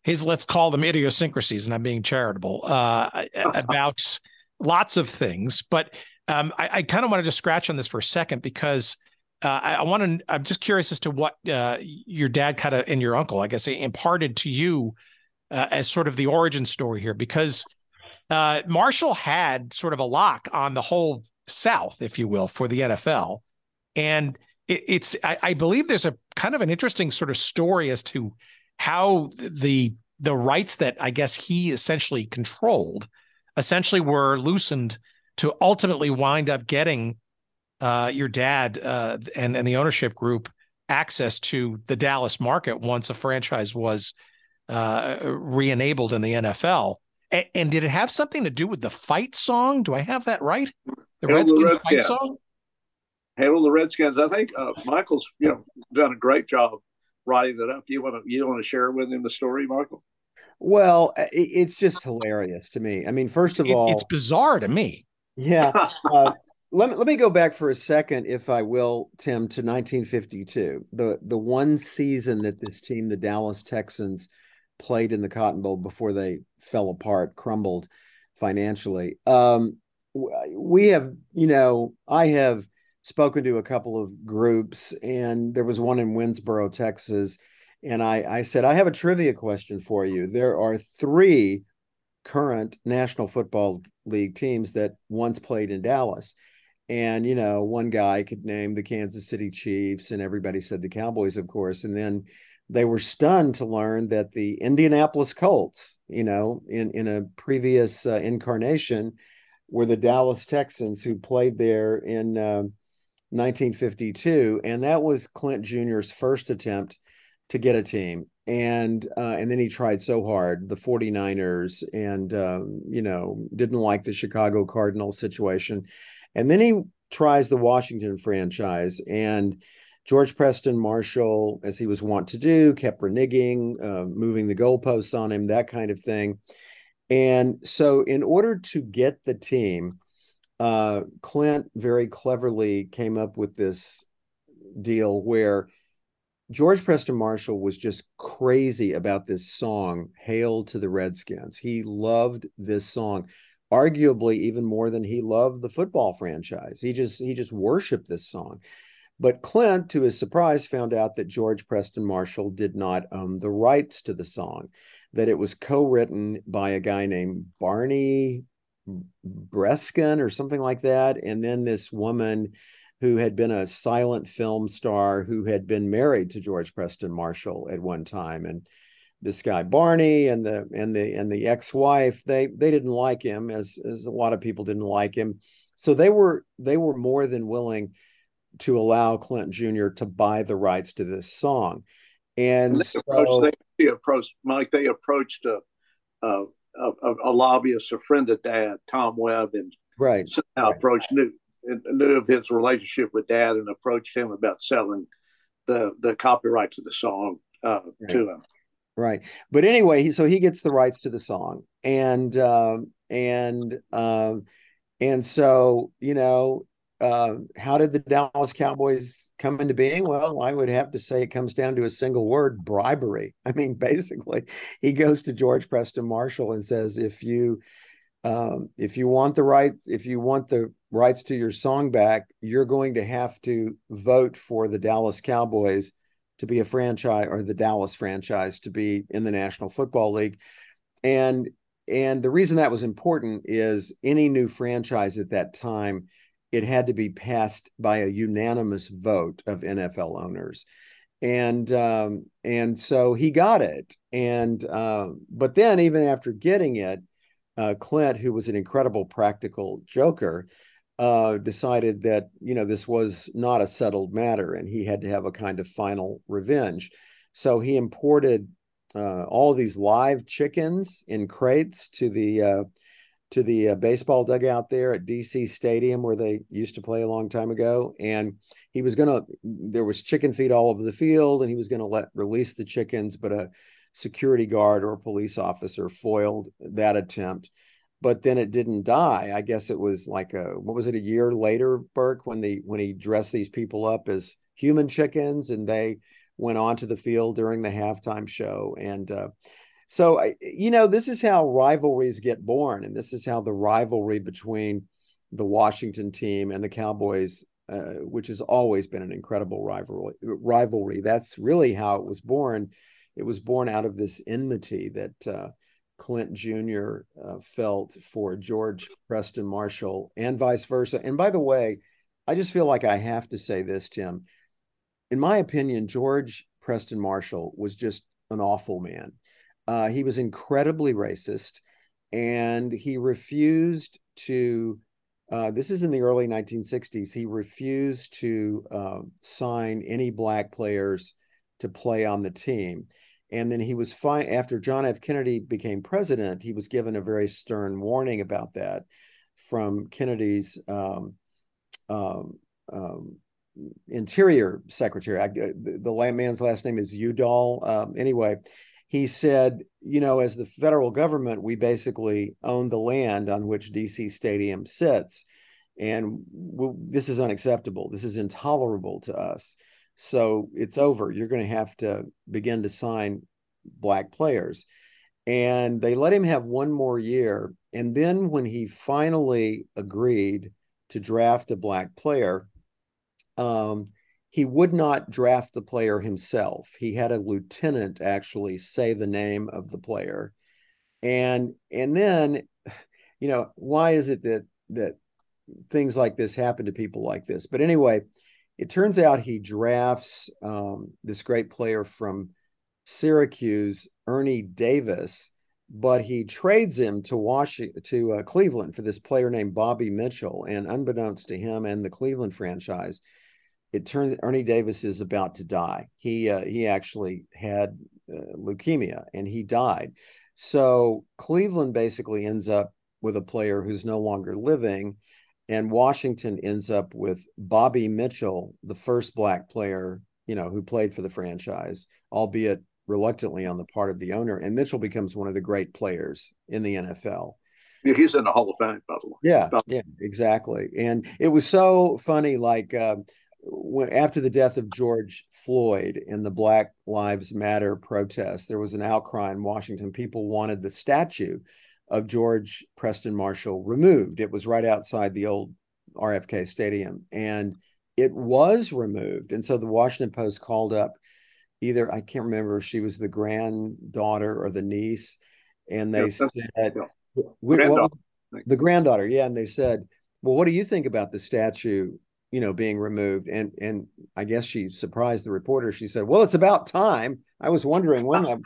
his let's call them idiosyncrasies, and I'm being charitable uh, about lots of things. But um, I, I kind of wanted to scratch on this for a second because uh, I, I want to. I'm just curious as to what uh, your dad kind of and your uncle, I guess, imparted to you uh, as sort of the origin story here, because uh, Marshall had sort of a lock on the whole South, if you will, for the NFL, and it, it's. I, I believe there's a kind of an interesting sort of story as to how the the rights that I guess he essentially controlled essentially were loosened to ultimately wind up getting uh, your dad uh, and and the ownership group access to the Dallas market once a franchise was uh, re-enabled in the NFL. A- and did it have something to do with the fight song? Do I have that right? The Redskins, the fight song. Hail the Redskins. I think uh, Michael's you know done a great job writing that up. You want to you want to share with him the story, Michael? Well, it's just hilarious to me. I mean, first of it, all, it's bizarre to me. Yeah. Uh, let me let me go back for a second, if I will, Tim, to 1952, the the one season that this team, the Dallas Texans, played in the Cotton Bowl before they fell apart, crumbled financially. Um, we have, you know, I have spoken to a couple of groups, and there was one in Winnsboro, Texas. And I, I said, I have a trivia question for you. There are three current National Football League teams that once played in Dallas. And, you know, one guy could name the Kansas City Chiefs, and everybody said the Cowboys, of course. And then they were stunned to learn that the Indianapolis Colts, you know, in, in a previous uh, incarnation, were the Dallas Texans who played there in uh, 1952. And that was Clint Jr.'s first attempt to get a team. And uh, and then he tried so hard, the 49ers, and um, you know, didn't like the Chicago Cardinals situation. And then he tries the Washington franchise and George Preston Marshall, as he was wont to do, kept reneging, uh, moving the goalposts on him, that kind of thing. And so, in order to get the team, uh, Clint very cleverly came up with this deal where George Preston Marshall was just crazy about this song, Hail to the Redskins. He loved this song, arguably even more than he loved the football franchise. He just he just worshiped this song. But Clint, to his surprise, found out that George Preston Marshall did not own the rights to the song, that it was co written by a guy named Barney Breeskin or something like that. And then this woman who had been a silent film star who had been married to George Preston Marshall at one time. And this guy Barney and the and the and the ex-wife, they they didn't like him as as a lot of people didn't like him. So they were they were more than willing to allow Clinton Jr. to buy the rights to this song. And, and they, so, approached, they approached Mike. They approached a, a, a, a, lobbyist, a friend of Dad, Tom Webb, and right somehow right. approached knew knew of his relationship with Dad and approached him about selling the the copyright to the song uh, right. to him. Right, but anyway, he, so he gets the rights to the song, and um, and um, and so you know uh, how did the Dallas Cowboys come into being? Well, I would have to say it comes down to a single word bribery. I mean, basically, he goes to George Preston Marshall and says, if you um, if you want the right, if you want the rights to your song back, you're going to have to vote for the Dallas Cowboys to be a franchise or the Dallas franchise to be in the National Football League. And and the reason that was important is any new franchise at that time it had to be passed by a unanimous vote of NFL owners. And um, and so he got it. And uh, but then even after getting it, uh, Clint, who was an incredible practical joker, uh, decided that you know this was not a settled matter, and he had to have a kind of final revenge. So he imported uh, all these live chickens in crates to the uh, to the uh, baseball dugout there at DC Stadium where they used to play a long time ago. And he was going to, there was chicken feed all over the field and he was going to let release the chickens, but a security guard or police officer foiled that attempt. But then it didn't die. I guess it was like a, what was it, a year later, Burke, when the, when he dressed these people up as human chickens and they went onto the field during the halftime show. And, uh, so, you know, this is how rivalries get born, and this is how the rivalry between the Washington team and the Cowboys, uh, which has always been an incredible rivalry, rivalry. That's really how it was born. It was born out of this enmity that uh, Clint Jr. Uh, felt for George Preston Marshall and vice versa. And by the way, I just feel like I have to say this, Tim. In my opinion, George Preston Marshall was just an awful man. Uh, he was incredibly racist, and he refused to. Uh, this is in the early 1960s. He refused to uh, sign any black players to play on the team. And then he was fine after John F. Kennedy became president. He was given a very stern warning about that from Kennedy's um, um, um, interior secretary. I, the, the man's last name is Udall. Um, anyway, he said, you know, as the federal government, we basically own the land on which DC Stadium sits. And this is unacceptable. This is intolerable to us. So it's over. You're going to have to begin to sign black players. And they let him have one more year. And then when he finally agreed to draft a black player, um, he would not draft the player himself. He had a lieutenant actually say the name of the player, and and then, you know, why is it that that things like this happen to people like this? But anyway, it turns out he drafts um, this great player from Syracuse, Ernie Davis, but he trades him to Washington to uh, Cleveland for this player named Bobby Mitchell. And unbeknownst to him and the Cleveland franchise, it turns Ernie Davis is about to die. He uh, he actually had uh, leukemia and he died. So Cleveland basically ends up with a player who's no longer living, and Washington ends up with Bobby Mitchell, the first black player you know who played for the franchise, albeit reluctantly on the part of the owner. And Mitchell becomes one of the great players in the NFL. He's in the Hall of Fame, by the way. Yeah, yeah, exactly. And it was so funny, like uh, when, after the death of George Floyd in the Black Lives Matter protest, there was an outcry in Washington. People wanted the statue of George Preston Marshall removed. It was right outside the old RFK Stadium, and it was removed. And so the Washington Post called up either I can't remember if she was the granddaughter or the niece, and they said yeah. granddaughter. the granddaughter, yeah, and they said, "Well, what do you think about the statue?" You know, being removed, and and I guess she surprised the reporter. She said, "Well, it's about time. I was wondering when i'm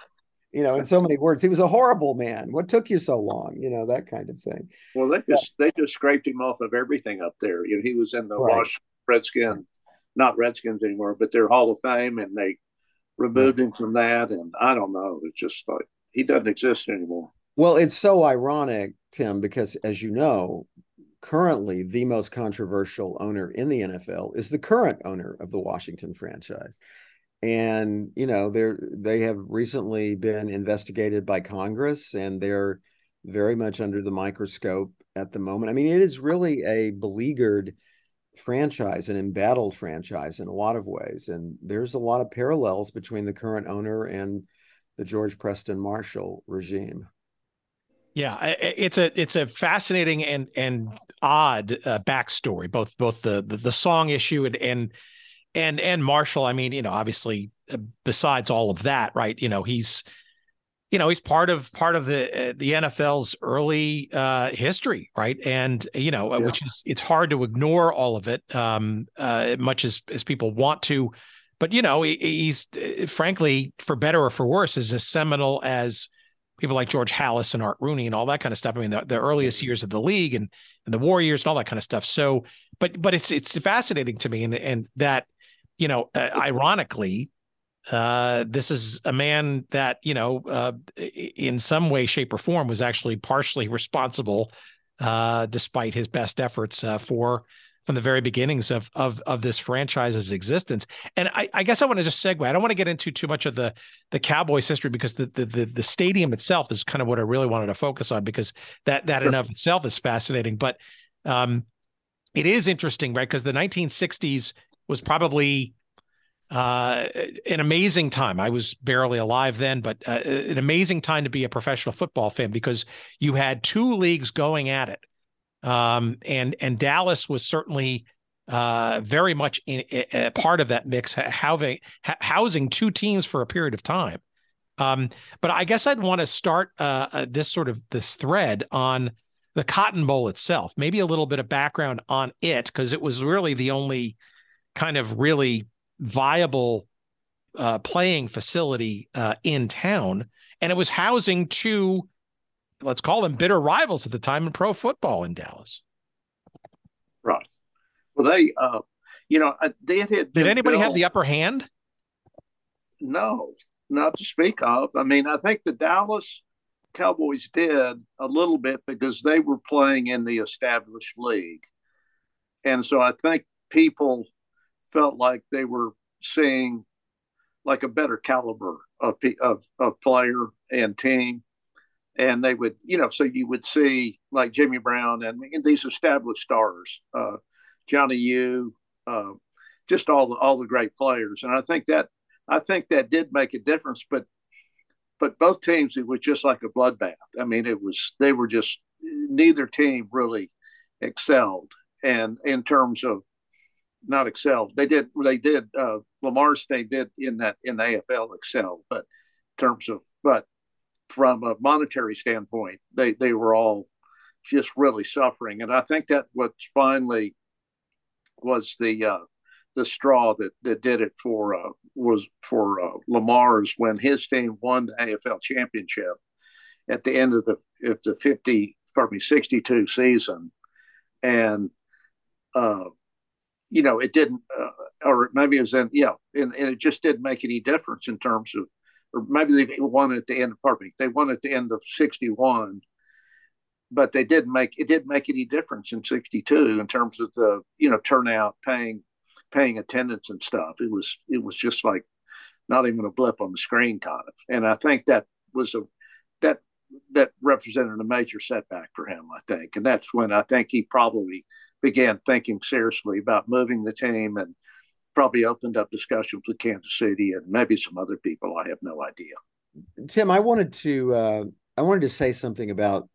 you know, in so many words, he was a horrible man. What took you so long? You know, that kind of thing." Well, they just yeah. they just scraped him off of everything up there. You know, he was in the right. Wash Redskin, not Redskins anymore, but their Hall of Fame, and they removed him from that, and I don't know. It's just like he doesn't exist anymore. Well, it's so ironic, Tim, because as you know, currently the most controversial owner in the NFL is the current owner of the Washington franchise. And you know, they're they have recently been investigated by Congress and they're very much under the microscope at the moment. I mean, it is really a beleaguered franchise, an embattled franchise in a lot of ways. And there's a lot of parallels between the current owner and the George Preston Marshall regime. Yeah, it's a it's a fascinating and and odd uh, backstory. Both both the, the, the song issue and and and and Marshall. I mean, you know, obviously, uh, besides all of that, right? You know, he's you know he's part of part of the uh, the NFL's early uh, history, right? And you know, yeah. which is it's hard to ignore all of it, um, uh, much as as people want to. But you know, he, he's uh, frankly, for better or for worse, is as seminal as people like George Halas and Art Rooney and all that kind of stuff. I mean, the, the earliest years of the league and and the Warriors and all that kind of stuff. So, but but it's it's fascinating to me, and and that you know, uh, ironically, uh, this is a man that you know, uh, in some way, shape, or form, was actually partially responsible, uh, despite his best efforts uh, for from the very beginnings of of of this franchise's existence. And I, I guess I want to just segue. I don't want to get into too much of the the Cowboys history because the the the, the stadium itself is kind of what I really wanted to focus on because that that sure. in of itself is fascinating. But um, it is interesting, right? Because the 1960s was probably uh, an amazing time. I was barely alive then, but uh, an amazing time to be a professional football fan because you had two leagues going at it, um, and and Dallas was certainly uh, very much in, a part of that mix, housing housing two teams for a period of time. Um, but I guess I'd want to start uh, uh, this sort of this thread on the Cotton Bowl itself, maybe a little bit of background on it because it was really the only kind of really viable uh, playing facility uh, in town, and it was housing two, let's call them bitter rivals at the time in pro football in Dallas. Right. Well, they, uh, you know, they had. Did anybody have the upper hand? No, not to speak of. I mean, I think the Dallas Cowboys did a little bit because they were playing in the established league, and so I think people felt like they were seeing like a better caliber of of, of player and team. And they would, you know, so you would see like Jimmy Brown and, and these established stars, uh, Johnny U, uh, just all the all the great players. And I think that I think that did make a difference. But but both teams, it was just like a bloodbath. I mean, it was they were just neither team really excelled, and in terms of not excel. They did. They did. Uh, Lamar State did in that in the AFL excel, but in terms of but from a monetary standpoint, they they were all just really suffering. And I think that what finally was the uh, the straw that that did it for uh, was for uh, Lamar's when his team won the AFL championship at the end of the of the fifty pardon me sixty two season, and uh, you know it didn't uh, or maybe it was in yeah and, and it just didn't make any difference in terms of or maybe they won at the end of pardon me they won at the end of sixty one but they didn't make it didn't make any difference in 62 in terms of the you know turnout paying paying attendance and stuff. It was it was just like not even a blip on the screen kind of. And i think that was a that that represented a major setback for him i think. And that's when i think he probably began thinking seriously about moving the team and probably opened up discussions with kansas city and maybe some other people i have no idea tim i wanted to uh, i wanted to say something about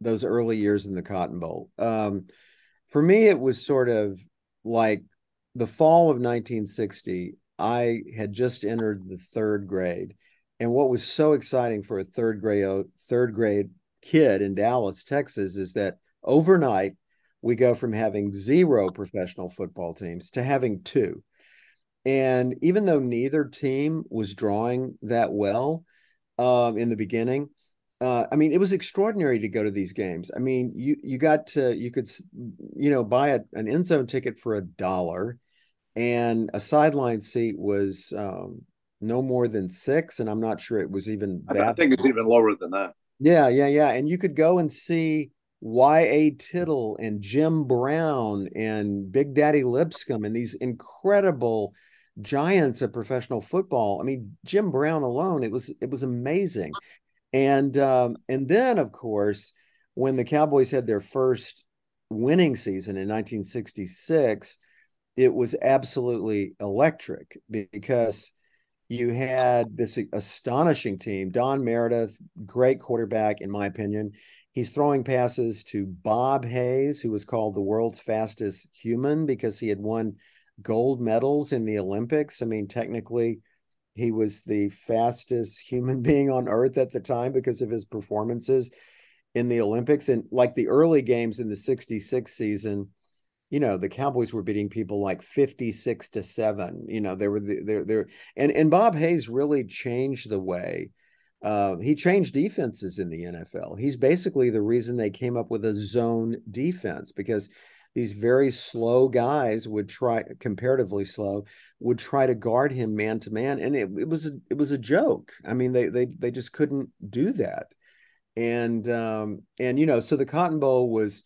those early years in the Cotton Bowl. Um, for me, it was sort of like the fall of 1960. I had just entered the third grade, and what was so exciting for a third grade third grade kid in Dallas, Texas, is that overnight we go from having zero professional football teams to having two. And even though neither team was drawing that well um, in the beginning, uh, I mean, it was extraordinary to go to these games. I mean, you you got to you could you know buy a, an end zone ticket for a dollar, and a sideline seat was um, no more than six, and I'm not sure it was even. That. I think it's even lower than that. Yeah, yeah, yeah, and you could go and see Y.A. Tittle and Jim Brown and Big Daddy Lipscomb and these incredible giants of professional football. I mean, Jim Brown alone, it was it was amazing. And um, and then of course, when the Cowboys had their first winning season in 1966, it was absolutely electric because you had this astonishing team. Don Meredith, great quarterback, in my opinion. He's throwing passes to Bob Hayes, who was called the world's fastest human because he had won gold medals in the Olympics. I mean, technically, he was the fastest human being on earth at the time because of his performances in the Olympics. And like the early games in the 66 season, you know, the Cowboys were beating people like 56 to 7. You know, they were there there and and Bob Hayes really changed the way uh, he changed defenses in the NFL. He's basically the reason they came up with a zone defense because these very slow guys would try comparatively slow would try to guard him man to man. And it, it was a, it was a joke. I mean they they they just couldn't do that. And um and you know so the cotton bowl was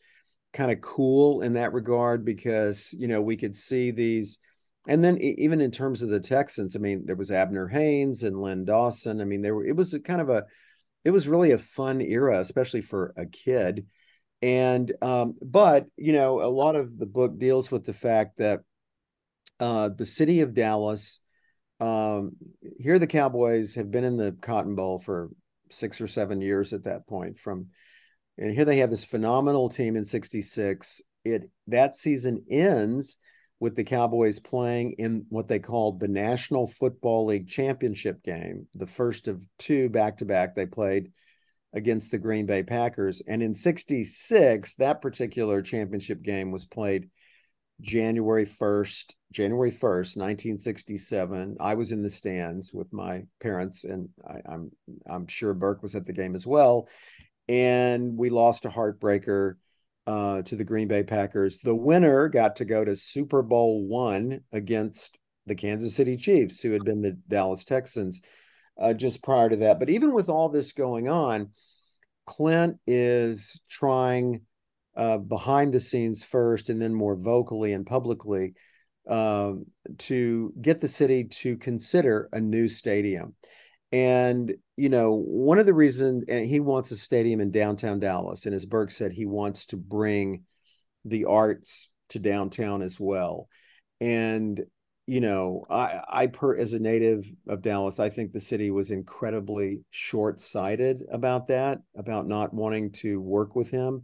kind of cool in that regard because you know we could see these and then even in terms of the texans i mean there was abner haynes and len dawson. I mean there were it was a kind of a it was really a fun era especially for a kid and um, but you know a lot of the book deals with the fact that uh, the city of dallas um, here the cowboys have been in the cotton bowl for six or seven years at that point from and here they have this phenomenal team in 66 it that season ends with the cowboys playing in what they called the national football league championship game the first of two back to back they played against the Green Bay Packers. And in 66, that particular championship game was played January 1st, January 1st, 1967. I was in the stands with my parents, and I, am I'm, I'm sure Burke was at the game as well. And we lost a heartbreaker uh, to the Green Bay Packers. The winner got to go to Super Bowl one against the Kansas City Chiefs, who had been the Dallas Texans uh, just prior to that. But even with all this going on, Clint is trying uh, behind the scenes first and then more vocally and publicly um, to get the city to consider a new stadium. And, you know, one of the reasons, and he wants a stadium in downtown Dallas. And as Burke said, he wants to bring the arts to downtown as well. And you know, I, I per as a native of Dallas, I think the city was incredibly short-sighted about that, about not wanting to work with him.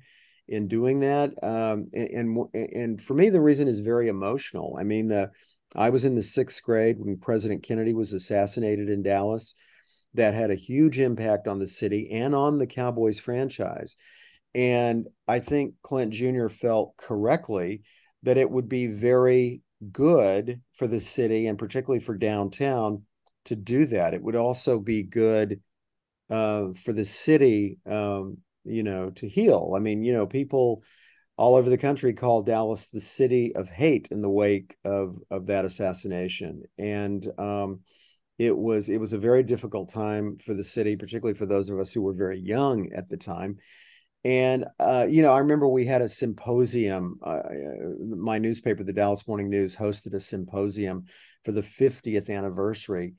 in doing that. Um, and, and, and for me, the reason is very emotional. I mean, the I was in the sixth grade when President Kennedy was assassinated in Dallas. That had a huge impact on the city and on the Cowboys franchise. And I think Clint Jr. felt correctly that it would be very good for the city and particularly for downtown to do that. It would also be good uh, for the city, um, you know, to heal. I mean, you know, people all over the country call Dallas the city of hate in the wake of of that assassination, and um, it was it was a very difficult time for the city, particularly for those of us who were very young at the time. And uh, you know, I remember we had a symposium. Uh, my newspaper, the Dallas Morning News, hosted a symposium for the 50th anniversary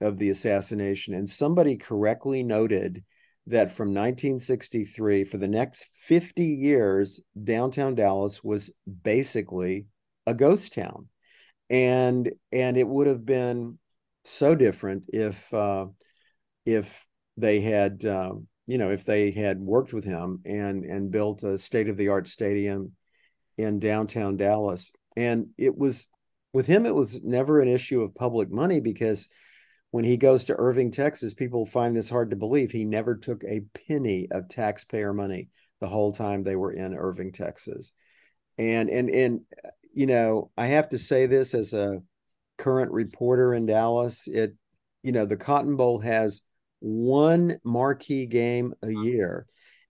of the assassination, and somebody correctly noted that from 1963 for the next 50 years, downtown Dallas was basically a ghost town, and and it would have been so different if uh, if they had uh, you know if they had worked with him and and built a state of the art stadium in downtown Dallas, and it was with him it was never an issue of public money because when he goes to Irving, Texas, people find this hard to believe. He never took a penny of taxpayer money the whole time they were in Irving, Texas. And and and you know, I have to say this as a current reporter in Dallas, it you know, the Cotton Bowl has one marquee game a year.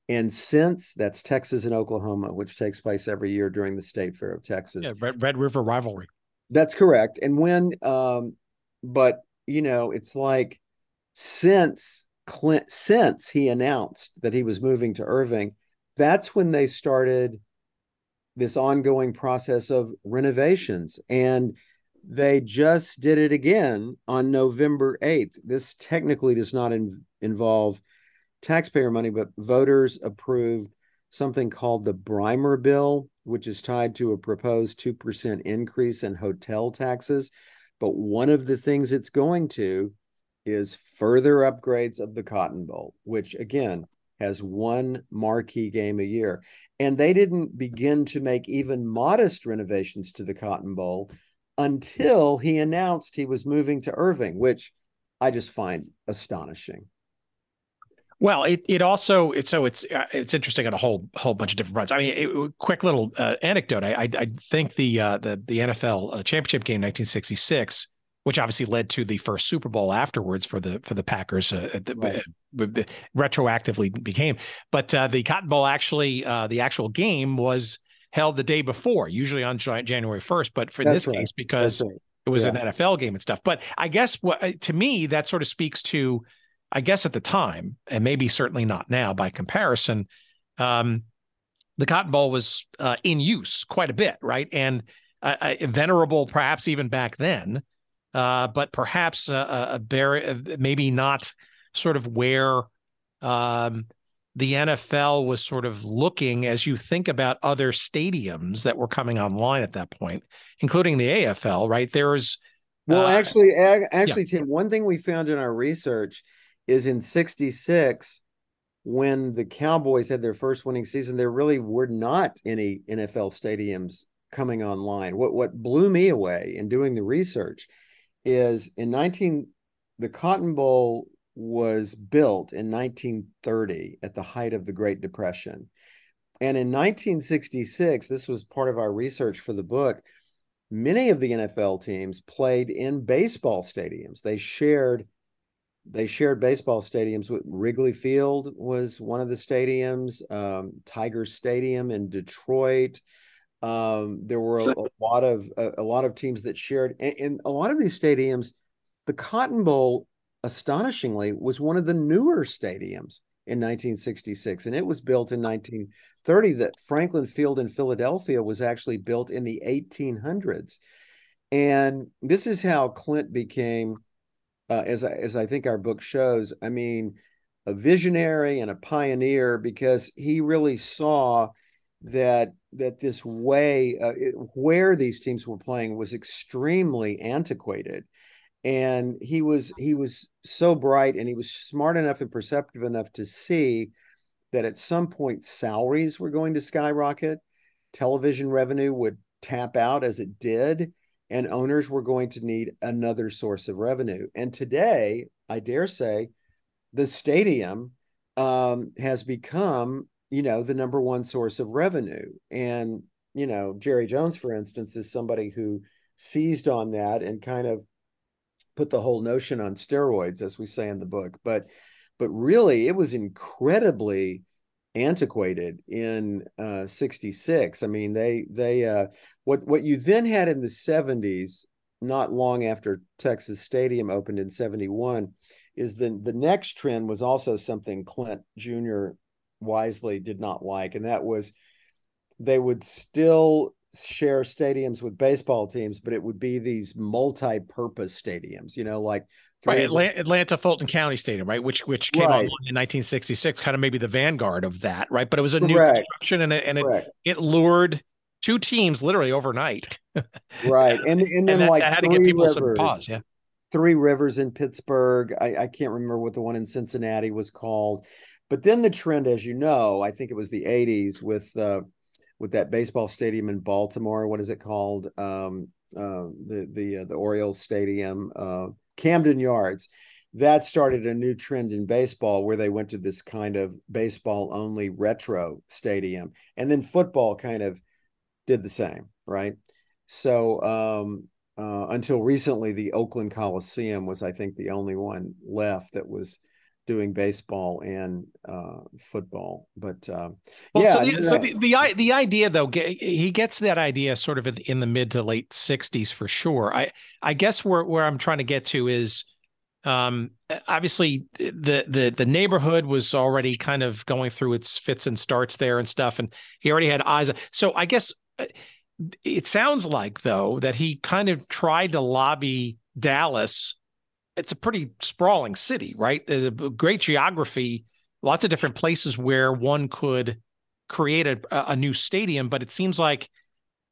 And since that's Texas and Oklahoma, which takes place every year during the State Fair of Texas. Yeah, Red, Red River rivalry. That's correct. And when um but you know, it's like since Clint, since he announced that he was moving to Irving, that's when they started this ongoing process of renovations. And they just did it again on November 8th. This technically does not in, involve taxpayer money, but voters approved something called the Brimer Bill, which is tied to a proposed 2% increase in hotel taxes. But one of the things it's going to is further upgrades of the Cotton Bowl, which again has one marquee game a year. And they didn't begin to make even modest renovations to the Cotton Bowl until he announced he was moving to Irving, which I just find astonishing. Well, it it also it's so it's uh, it's interesting on a whole whole bunch of different fronts. I mean, it, quick little uh, anecdote. I, I, I think the uh, the the NFL uh, championship game 1966, which obviously led to the first Super Bowl afterwards for the for the Packers, uh, the, right. retroactively became. But uh, the Cotton Bowl actually the actual game was held the day before, usually on January 1st. But for That's this right. case, because right. it was yeah. an NFL game and stuff. But I guess what to me that sort of speaks to I guess at the time, and maybe certainly not now by comparison, um, the Cotton Bowl was uh, in use quite a bit, right? And uh, uh venerable, perhaps even back then, uh, but perhaps a, a bear, maybe not sort of where um, the NFL was sort of looking as you think about other stadiums that were coming online at that point, including the AFL, right? There's well, uh, actually, actually, yeah. Tim, one thing we found in our research is in 66 when the Cowboys had their first winning season, there really were not any NFL stadiums coming online. What what blew me away in doing the research is in 19 the Cotton Bowl was built in 1930 at the height of the Great Depression. And in 1966, this was part of our research for the book. Many of the NFL teams played in baseball stadiums. They shared they shared baseball stadiums. Wrigley Field was one of the stadiums. Um, Tiger Stadium in Detroit. Um, there were a, a lot of a, a, lot of teams that shared, and, and a lot of these stadiums. The Cotton Bowl, astonishingly, was one of the newer stadiums in 1966, and it was built in 1930. That Franklin Field in Philadelphia was actually built in the 1800s, and this is how Clint became uh, as I, as I think our book shows, I mean, a visionary and a pioneer because he really saw that that this way uh, it, where these teams were playing was extremely antiquated and he was he was so bright and he was smart enough and perceptive enough to see that at some point salaries were going to skyrocket, television revenue would tap out as it did, and owners were going to need another source of revenue. And today, I dare say, the stadium um, has become, you know, the number one source of revenue. And, you know, Jerry Jones, for instance, is somebody who seized on that and kind of put the whole notion on steroids, as we say in the book. But but really, it was incredibly antiquated in uh, 66 i mean they they uh, what what you then had in the 70s not long after texas stadium opened in 71 is the the next trend was also something clint jr wisely did not like and that was they would still share stadiums with baseball teams but it would be these multi-purpose stadiums you know like right Atlanta, Atlanta, Fulton County Stadium, right, which which came right. in 1966, kind of maybe the vanguard of that, right? But it was a Correct. new construction, and it and it, it lured two teams literally overnight. right, and and then and that, like that had to give people rivers, some pause, yeah. Three Rivers in Pittsburgh. I, I can't remember what the one in Cincinnati was called, but then the trend, as you know, I think it was the 80s with uh, with that baseball stadium in Baltimore. What is it called? Um, uh, the the uh, the Orioles Stadium. Uh, Camden Yards. That started a new trend in baseball where they went to this kind of baseball only retro stadium. And then football kind of did the same, right? So um, uh, until recently, the Oakland Coliseum was, I think, the only one left that was doing baseball and uh, football. But uh, well, yeah, so, the, so the, the, the idea though, he gets that idea sort of in the mid to late '60s for sure. I I guess where where I'm trying to get to is. Um, obviously the the the neighborhood was already kind of going through its fits and starts there and stuff and he already had eyes so i guess uh, it sounds like though that he kind of tried to lobby dallas it's a pretty sprawling city, right? A great geography, lots of different places where one could create a, a new stadium, but it seems like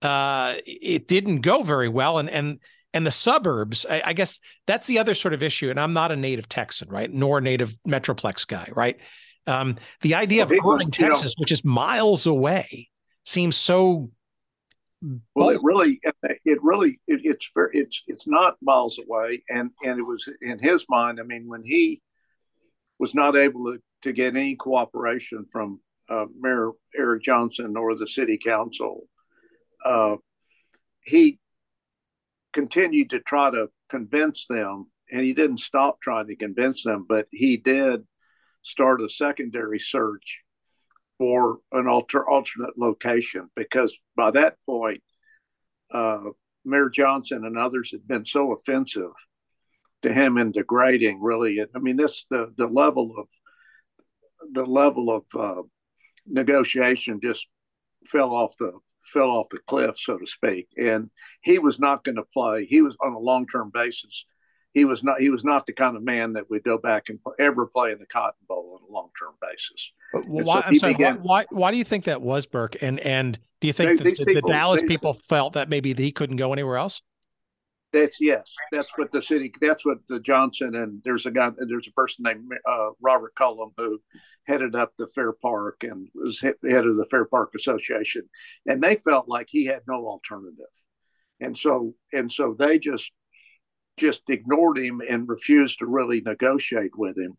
uh, it didn't go very well. And and and the suburbs, I, I, guess that's the other sort of issue. And I'm not a native Texan, right? Nor a native Metroplex guy, right? Um, the idea well, of Irving, Texas, know, which is miles away, seems so well, it really, it really, it, it's very, it's it's not miles away, and and it was in his mind. I mean, when he was not able to, to get any cooperation from uh, Mayor Erik Jonsson or the City Council, uh, he continued to try to convince them, and he didn't stop trying to convince them, but he did start a secondary search for an alter, alternate location because by that point, uh, Mayor Jonsson and others had been so offensive to him and degrading. Really, I mean, this the the level of the level of uh, negotiation just fell off the fell off the cliff, so to speak. And he was not going to play. He was on a long term basis he was not he was not the kind of man that would go back and ever play in the Cotton Bowl on a long term basis. Well, why, so I'm sorry. Began, why, why do you think that was Burke? And and do you think they, the, people, the, Dallas they, people felt that maybe he couldn't go anywhere else? That's yes. That's what the city. That's what the Jonsson and there's a guy. There's a person named uh, Robert Cullum who headed up the Fair Park and was head of the Fair Park Association, and they felt like he had no alternative, and so and so they just just ignored him and refused to really negotiate with him.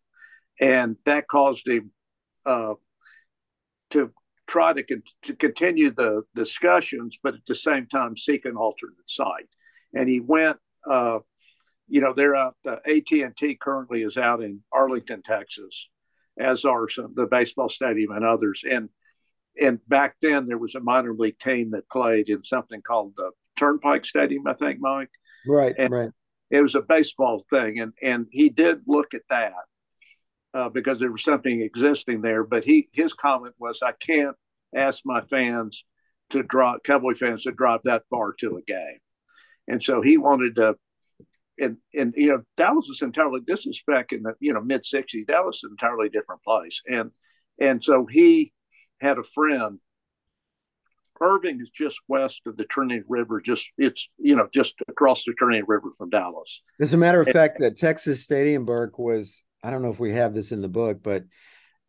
And that caused him uh, to try to, con- to continue the discussions, but at the same time seek an alternate site. And he went, uh, you know, they're out. The AT&T currently is out in Arlington, Texas, as are some the baseball stadium and others. And and back then there was a minor league team that played in something called the Turnpike Stadium, I think, Mike. Right, and, right it was a baseball thing, and and he did look at that uh, because there was something existing there. But he his comment was, "I can't ask my fans to drive Cowboy fans to drive that far to a game," and so he wanted to. And and you know Dallas is entirely this is back in the you know mid '60s. Dallas is an entirely different place, and and so he had a friend Irving is just west of the Trinity River. Just it's you know just across the Trinity River from Dallas. As a matter of and, fact, that Texas Stadium Burke was I don't know if we have this in the book, but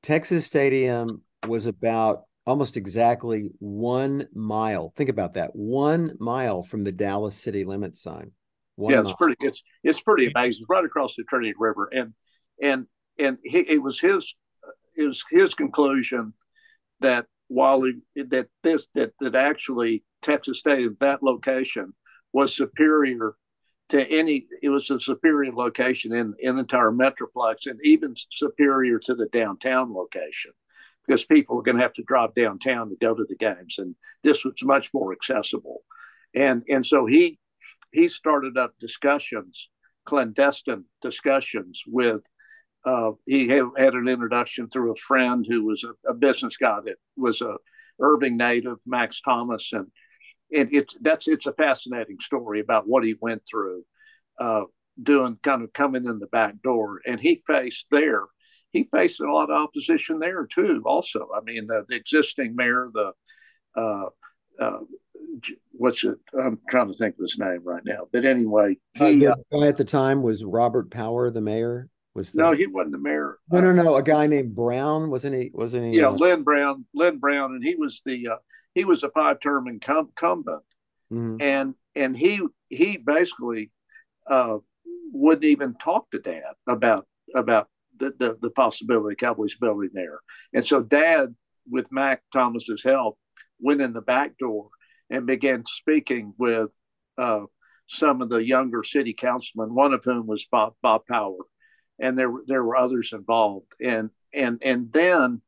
Texas Stadium was about almost exactly one mile. Think about that. One mile from the Dallas city limit sign. One yeah, mile. it's pretty. It's it's pretty amazing. It's right across the Trinity River, and and and he, it was his uh, it was his conclusion that while that this that that actually Texas Stadium that location was superior to any. It was a superior location in in the entire metroplex, and even superior to the downtown location because people were going to have to drive downtown to go to the games, and this was much more accessible. And and so he he started up discussions, clandestine discussions with. Uh, he had, had, an introduction through a friend who was a, a, business guy that was a Irving native, Max Thomas, and it, it's that's it's a fascinating story about what he went through, uh, doing kind of coming in the back door, and he faced there he faced a lot of opposition there too. Also, I mean, the, the existing mayor, the uh, uh, what's it? I'm trying to think of his name right now. But anyway, uh, he, uh, the guy at the time was Robert Power, the mayor. Was the, no, he wasn't the mayor. No, no, no. A guy named Brown wasn't he? Wasn't he? Yeah, Lynn Brown. Lynn Brown, and he was the uh, he was a five term incumbent, mm-hmm. and and he he basically uh, wouldn't even talk to Dad about about the, the, the possibility of Cowboys building there. And so Dad, with Mac Thomas's help, went in the back door and began speaking with uh, some of the younger city councilmen, one of whom was Bob Bob Power, and there there were others involved. And and and then,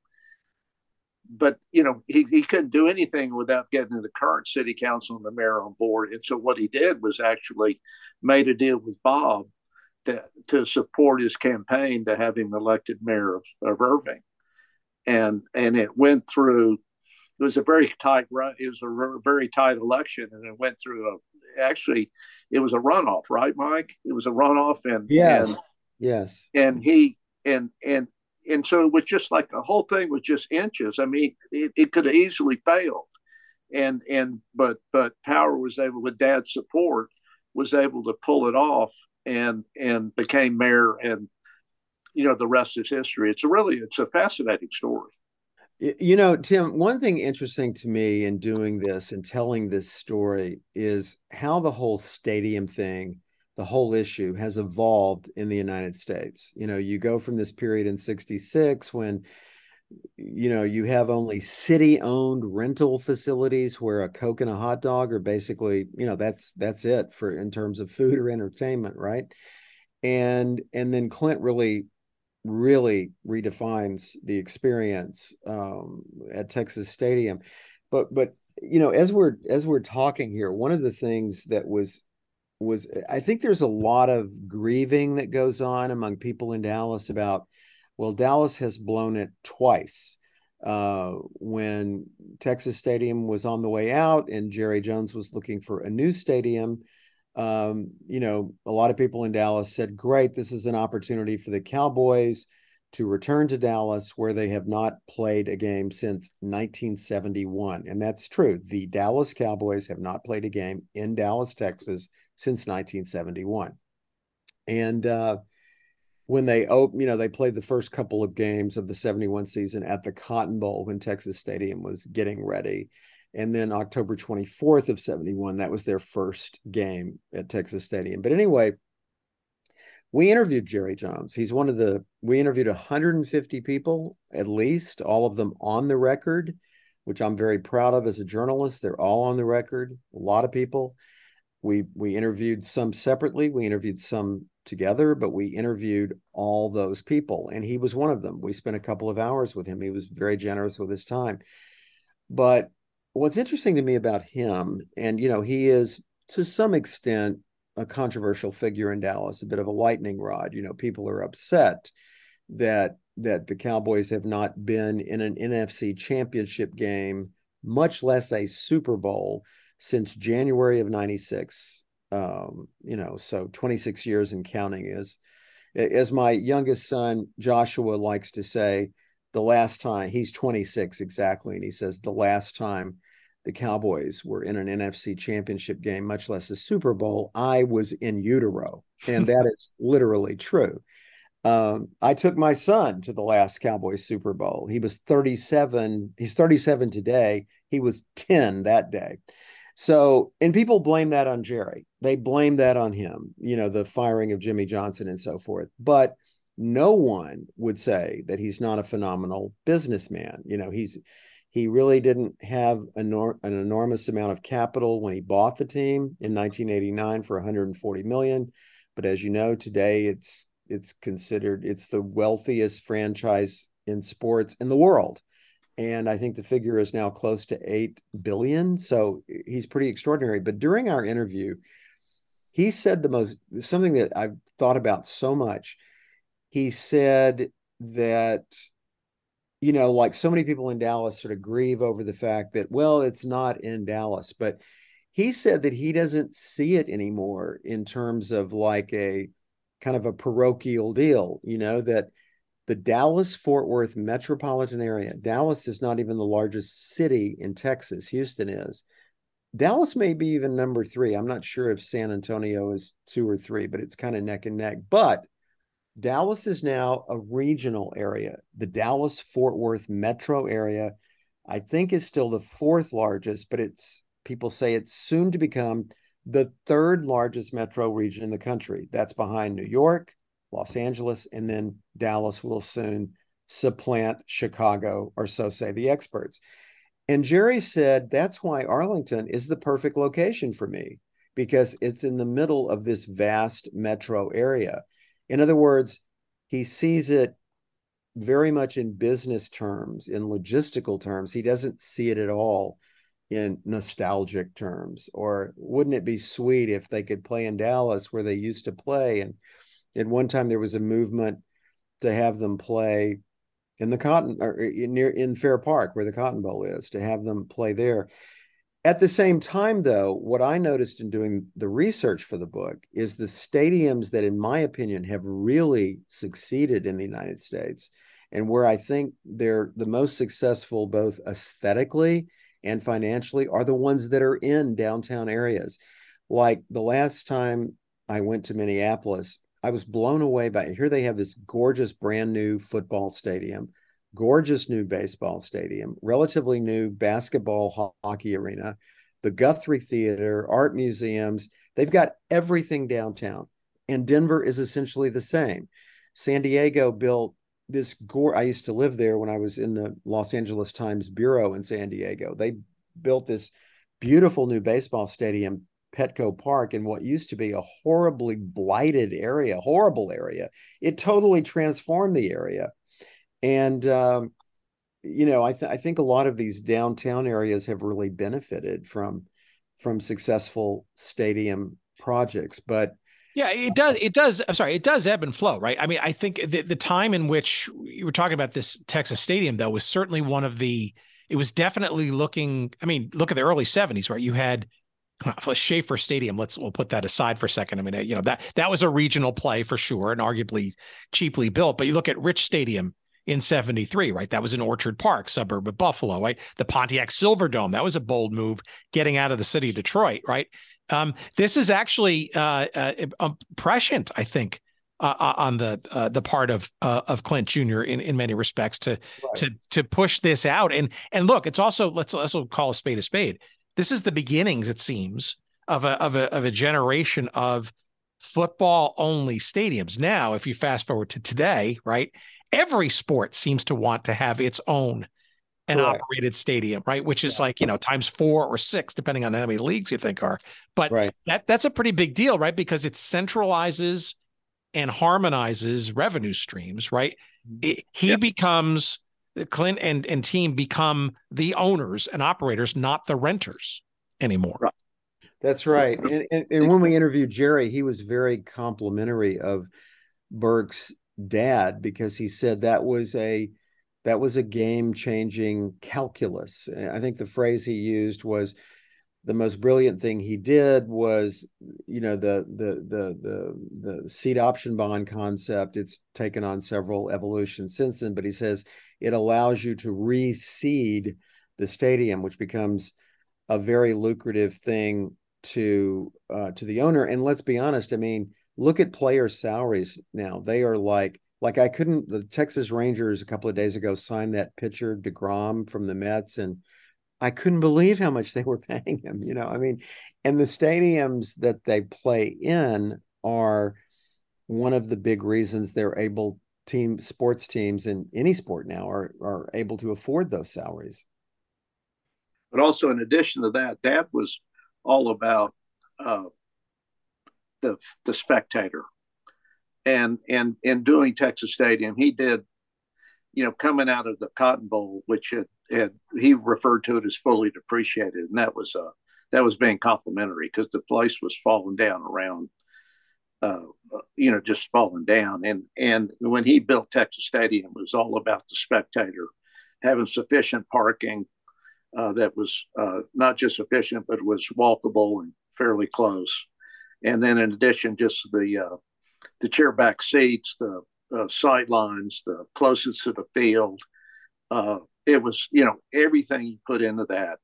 but you know, he, he couldn't do anything without getting the current city council and the mayor on board. And so what he did was actually made a deal with Bob to, to support his campaign to have him elected mayor of, of Irving. And and it went through. It was a very tight run. It was a very tight election, and it went through a. Actually, it was a runoff, right, Mike? It was a runoff, and yes, and, yes, and he and and and so it was just like the whole thing was just inches. I mean, it, it could have easily failed, and and but but Power was able, with Dad's support, was able to pull it off, and and became mayor and you know the rest is history. It's a really it's a fascinating story. You know tim one thing interesting to me in doing this and telling this story is how the whole stadium thing the whole issue has evolved in the united states. You know you go from this period in 66 when you know you have only city owned rental facilities where a coke and a hot dog are basically you know that's that's it for in terms of food or entertainment right? And and then clint really really redefines the experience um, at texas stadium. But but you know as we're as we're talking here one of the things that was was i think there's a lot of grieving that goes on among people in dallas about well, Dallas has blown it twice. Uh, when Texas Stadium was on the way out and Jerry Jones was looking for a new stadium, um, you know, a lot of people in Dallas said, great, this is an opportunity for the Cowboys to return to Dallas, where they have not played a game since 1971. And that's true. The Dallas Cowboys have not played a game in Dallas, Texas since 1971. And, uh, when they open, you know, they played the first couple of games of the 71 season at the Cotton Bowl when Texas Stadium was getting ready. And then October 24th of 71, that was their first game at Texas Stadium. But anyway, we interviewed Jerry Jones. He's one of the, we interviewed 150 people at least, all of them on the record, which I'm very proud of as a journalist. They're all on the record, a lot of people. We, we interviewed some separately. We interviewed some together, but we interviewed all those people, and he was one of them. We spent a couple of hours with him. He was very generous with his time. But what's interesting to me about him, and you know, he is to some extent a controversial figure in Dallas, a bit of a lightning rod. You know, people are upset that that the Cowboys have not been in an NFC championship game, much less a Super Bowl, since January of 96 um, you know, so 26 years and counting is, as my youngest son Joshua likes to say, the last time he's 26 exactly, and he says the last time the Cowboys were in an NFC championship game, much less a Super Bowl, I was in utero. And that is literally true. Um, I took my son to the last Cowboys Super Bowl. He was 37. He's 37 today. He was 10 that day. So, and people blame that on Jerry. They blame that on him, you know, the firing of Jimmy Johnson and so forth. But no one would say that he's not a phenomenal businessman. You know, he's he really didn't have an, an enormous amount of capital when he bought the team in 1989 for 140 million, but as you know, today it's it's considered it's the wealthiest franchise in sports in the world and I think the figure is now close to 8 billion. So he's pretty extraordinary. But during our interview, he said the most something that I've thought about so much. He said that, you know, like so many people in Dallas sort of grieve over the fact that, well, it's not in Dallas. But he said that he doesn't see it anymore in terms of like a kind of a parochial deal, you know, that the Dallas Fort Worth metropolitan area. Dallas is not even the largest city in Texas, Houston is. Dallas may be even number three. I'm not sure if San Antonio is two or three, but it's kind of neck and neck. But Dallas is now a regional area. The Dallas Fort Worth metro area, I think, is still the fourth largest, but it's people say it's soon to become the third largest metro region in the country. That's behind New York, Los Angeles, and then Dallas will soon supplant Chicago, or so say the experts. And Jerry said that's why Arlington is the perfect location for me because it's in the middle of this vast metro area. In other words, he sees it very much in business terms, in logistical terms. He doesn't see it at all in nostalgic terms. Or wouldn't it be sweet if they could play in Dallas where they used to play and at one time there was a movement to have them play in the cotton or uh, in, near in fair park where the cotton bowl is to have them play there. At the same time though what i noticed in doing the research for the book is the stadiums that in my opinion have really succeeded in the united states and where i think they're the most successful both aesthetically and financially are the ones that are in downtown areas. Like the last time i went to minneapolis I was blown away by it. Here they have this gorgeous brand new football stadium, gorgeous new baseball stadium, relatively new basketball hockey arena, the Guthrie Theater, art museums. They've got everything downtown. And Denver is essentially the same. San Diego built this gore. I used to live there when I was in the Los Angeles Times bureau in San Diego. They built this beautiful new baseball stadium Petco Park in what used to be a horribly blighted area, horrible area. It totally transformed the area. And, um, you know, I, th- I think a lot of these downtown areas have really benefited from from successful stadium projects. But yeah, it does. It does. I'm sorry. It does ebb and flow, right? I mean, I think the, the time in which you were talking about this Texas stadium, though, was certainly one of the. It was definitely looking. I mean, look at the early '70s, right? You had Schaefer Stadium. Let's we'll put that aside for a second. I mean, you know that that was a regional play for sure, and arguably cheaply built. But you look at Rich Stadium in '73, right? That was in Orchard Park, suburb of Buffalo, right? The Pontiac Silverdome. That was a bold move, getting out of the city of Detroit, right? Um, this is actually uh, uh, prescient, I think, uh, uh, on the uh, the part of uh, of Clint Jr. in in many respects to right. to to push this out. And and look, it's also let's also call a spade a spade this is the beginnings, it seems, of a of a of a generation of football only stadiums. Now, if you fast forward to today, right, every sport seems to want to have its own an right. operated stadium, right? Which is yeah. like, you know, times four or six, depending on how many leagues you think are. But right. that that's a pretty big deal, right? Because it centralizes and harmonizes revenue streams, right? Mm-hmm. It, he yep. becomes Clint and, and team become the owners and operators, not the renters anymore. That's right. And, and, and, when we interviewed Jerry, he was very complimentary of Burke's dad because he said that was a that was a game changing calculus. I think the phrase he used was the most brilliant thing he did was you know the the the the the seat option bond concept it's taken on several evolutions since then but he says it allows you to reseed the stadium which becomes a very lucrative thing to uh, to the owner and let's be honest i mean look at player salaries now they are like Like I couldn't. The Texas Rangers a couple of days ago signed that pitcher deGrom from the Mets, and I couldn't believe how much they were paying him. You know, I mean, and the stadiums that they play in are one of the big reasons they're able team sports teams in any sport now are are able to afford those salaries. But also, in addition to that, Dad was all about uh, the the spectator, and and in doing Texas Stadium, he did, you know, coming out of the Cotton Bowl, which had, had he referred to it as fully depreciated, and that was uh that was being complimentary because the place was falling down around uh, you know, just falling down. And and when he built Texas Stadium, it was all about the spectator having sufficient parking uh, that was uh, not just efficient but was walkable and fairly close. And then in addition, just the uh, the chair back seats, the uh, sidelines, the closest to the field. Uh, it was, you know, everything you put into that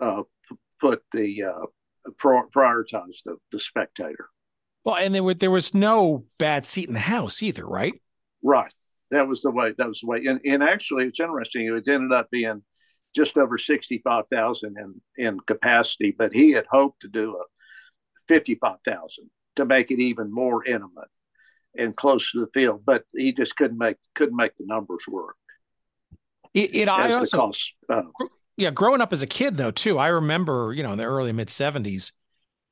uh, put the prioritize the, the spectator. Well, and there, were, there was no bad seat in the house either, right? Right. That was the way. That was the way. And, and actually, it's interesting. It ended up being just over sixty-five thousand in in capacity, but he had hoped to do a fifty-five thousand to make it even more intimate and close to the field. But he just couldn't make couldn't make the numbers work. It, it I also cost, uh, yeah, growing up as a kid though too. I remember you know in the early mid seventies.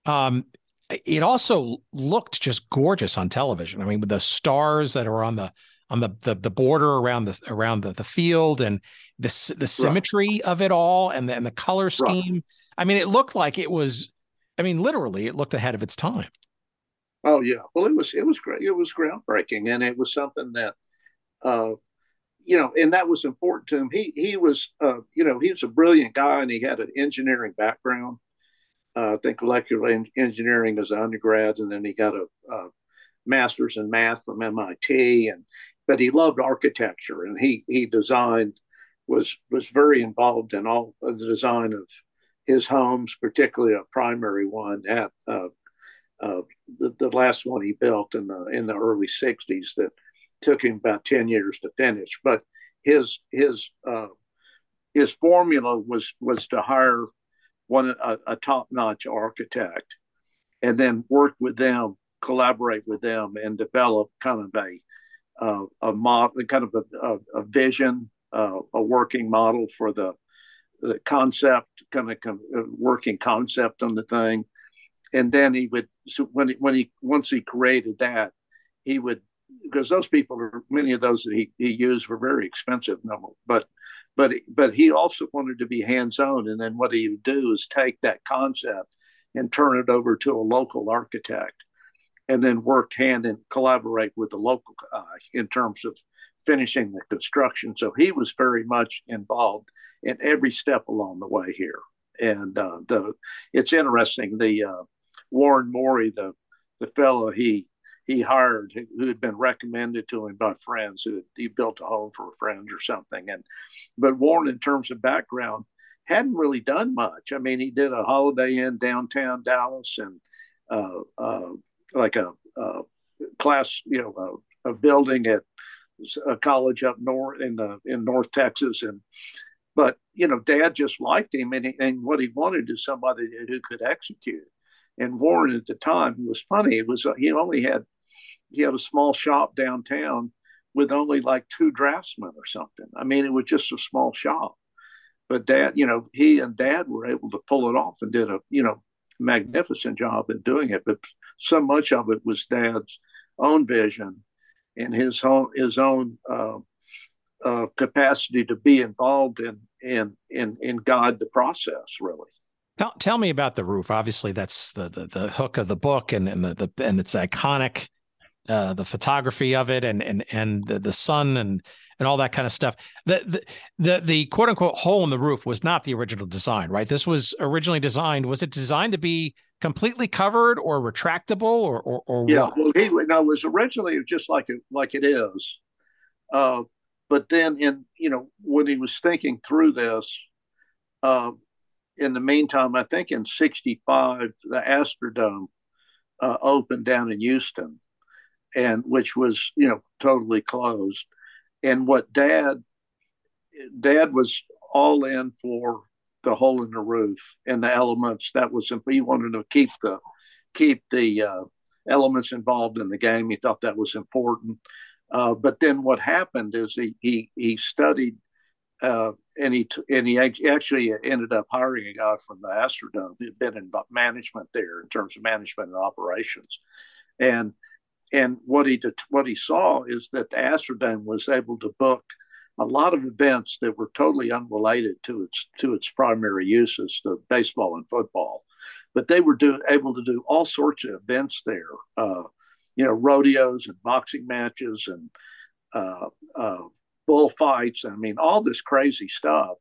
Um, it also looked just gorgeous on television. I mean, with the stars that are on the on the the, the border around the around the, the field and the the symmetry right. of it all and the, and the color scheme. Right. I mean, it looked like it was. I mean, literally, it looked ahead of its time. Oh yeah, well, it was it was great. It was groundbreaking, and it was something that, uh, you know, and that was important to him. He he was, uh, you know, he was a brilliant guy, and he had an engineering background uh, I think electrical engineering as an undergrad, and then he got a, a, master's in math from MIT. And but he loved architecture, and he he designed was was very involved in all of the design of his homes, particularly a primary one at uh, uh, the, the last one he built in the in the early '60s that took him about ten years to finish. But his his uh, his formula was was to hire one a, a top-notch architect, and then work with them, collaborate with them, and develop kind of a uh, a model, kind of a, a, a vision, uh, a working model for the the concept, kind of uh, working concept on the thing, and then he would so when he, when he once he created that, he would because those people are many of those that he, he used were very expensive number, but but but he also wanted to be hands on, and then what he would do is take that concept and turn it over to a local architect, and then work hand and collaborate with the local guy in terms of finishing the construction. So he was very much involved in every step along the way here. And uh, the it's interesting the uh, Warren Morey, the the fellow he he hired who had been recommended to him by friends who he built a home for a friend or something. And but Warren, in terms of background, hadn't really done much. I mean, he did a Holiday Inn downtown Dallas and uh, uh, like a, a, class, you know, a, a, building at a college up north in the in North Texas, and but you know, Dad just liked him, and, and what he wanted is somebody who could execute. And Warren at the time was funny. It was he only had he had a small shop downtown with only like two draftsmen or something. I mean, it was just a small shop. But dad, you know, he and dad were able to pull it off and did a, you know, magnificent job in doing it. But so much of it was dad's own vision and his own his own uh, uh, capacity to be involved in in in in guide the process really. Tell, tell me about the roof. Obviously, that's the, the the hook of the book, and and the, the and it's iconic uh, the photography of it and and and the, the sun and and all that kind of stuff. The, the the the quote unquote hole in the roof was not the original design, right? This was originally designed. Was it designed to be completely covered or retractable or or, or yeah? What? Well, he no, it was originally just like it like it is, uh, but then in you know when he was thinking through this, uh, in the meantime, I think in '65 the Astrodome uh, opened down in Houston and which was you know totally closed. And what Dad, Dad was all in for the hole in the roof and the elements. That was he wanted to keep the keep the uh, elements involved in the game. He thought that was important. Uh, but then what happened is he he he studied uh, and he and he actually ended up hiring a guy from the Astrodome who'd been in management there in terms of management and operations, and and what he what he saw is that the Astrodome was able to book a lot of events that were totally unrelated to its to its primary uses, to baseball and football, but they were do, able to do all sorts of events there. Uh, you know, rodeos and boxing matches and uh, uh, bullfights. I mean, all this crazy stuff.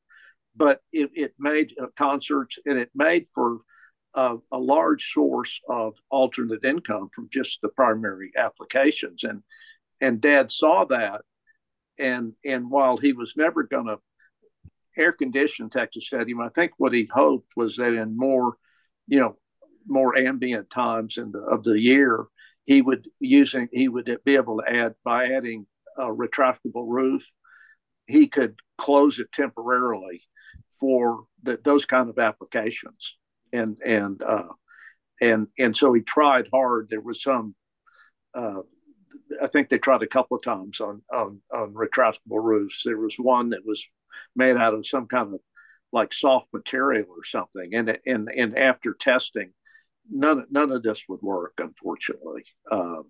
But it, it made uh, concerts and it made for uh, a large source of alternate income from just the primary applications. And and Dad saw that, and and while he was never going to air condition Texas Stadium, I think what he hoped was that in more, you know, more ambient times in the, of the year, he would using he would be able to add by adding a retractable roof, he could close it temporarily for the, those kind of applications. And and uh, and and so he tried hard. There was some. Uh, I think they tried a couple of times on, on on retractable roofs. There was one that was made out of some kind of like soft material or something, and and and after testing, none none of this would work, unfortunately. Um,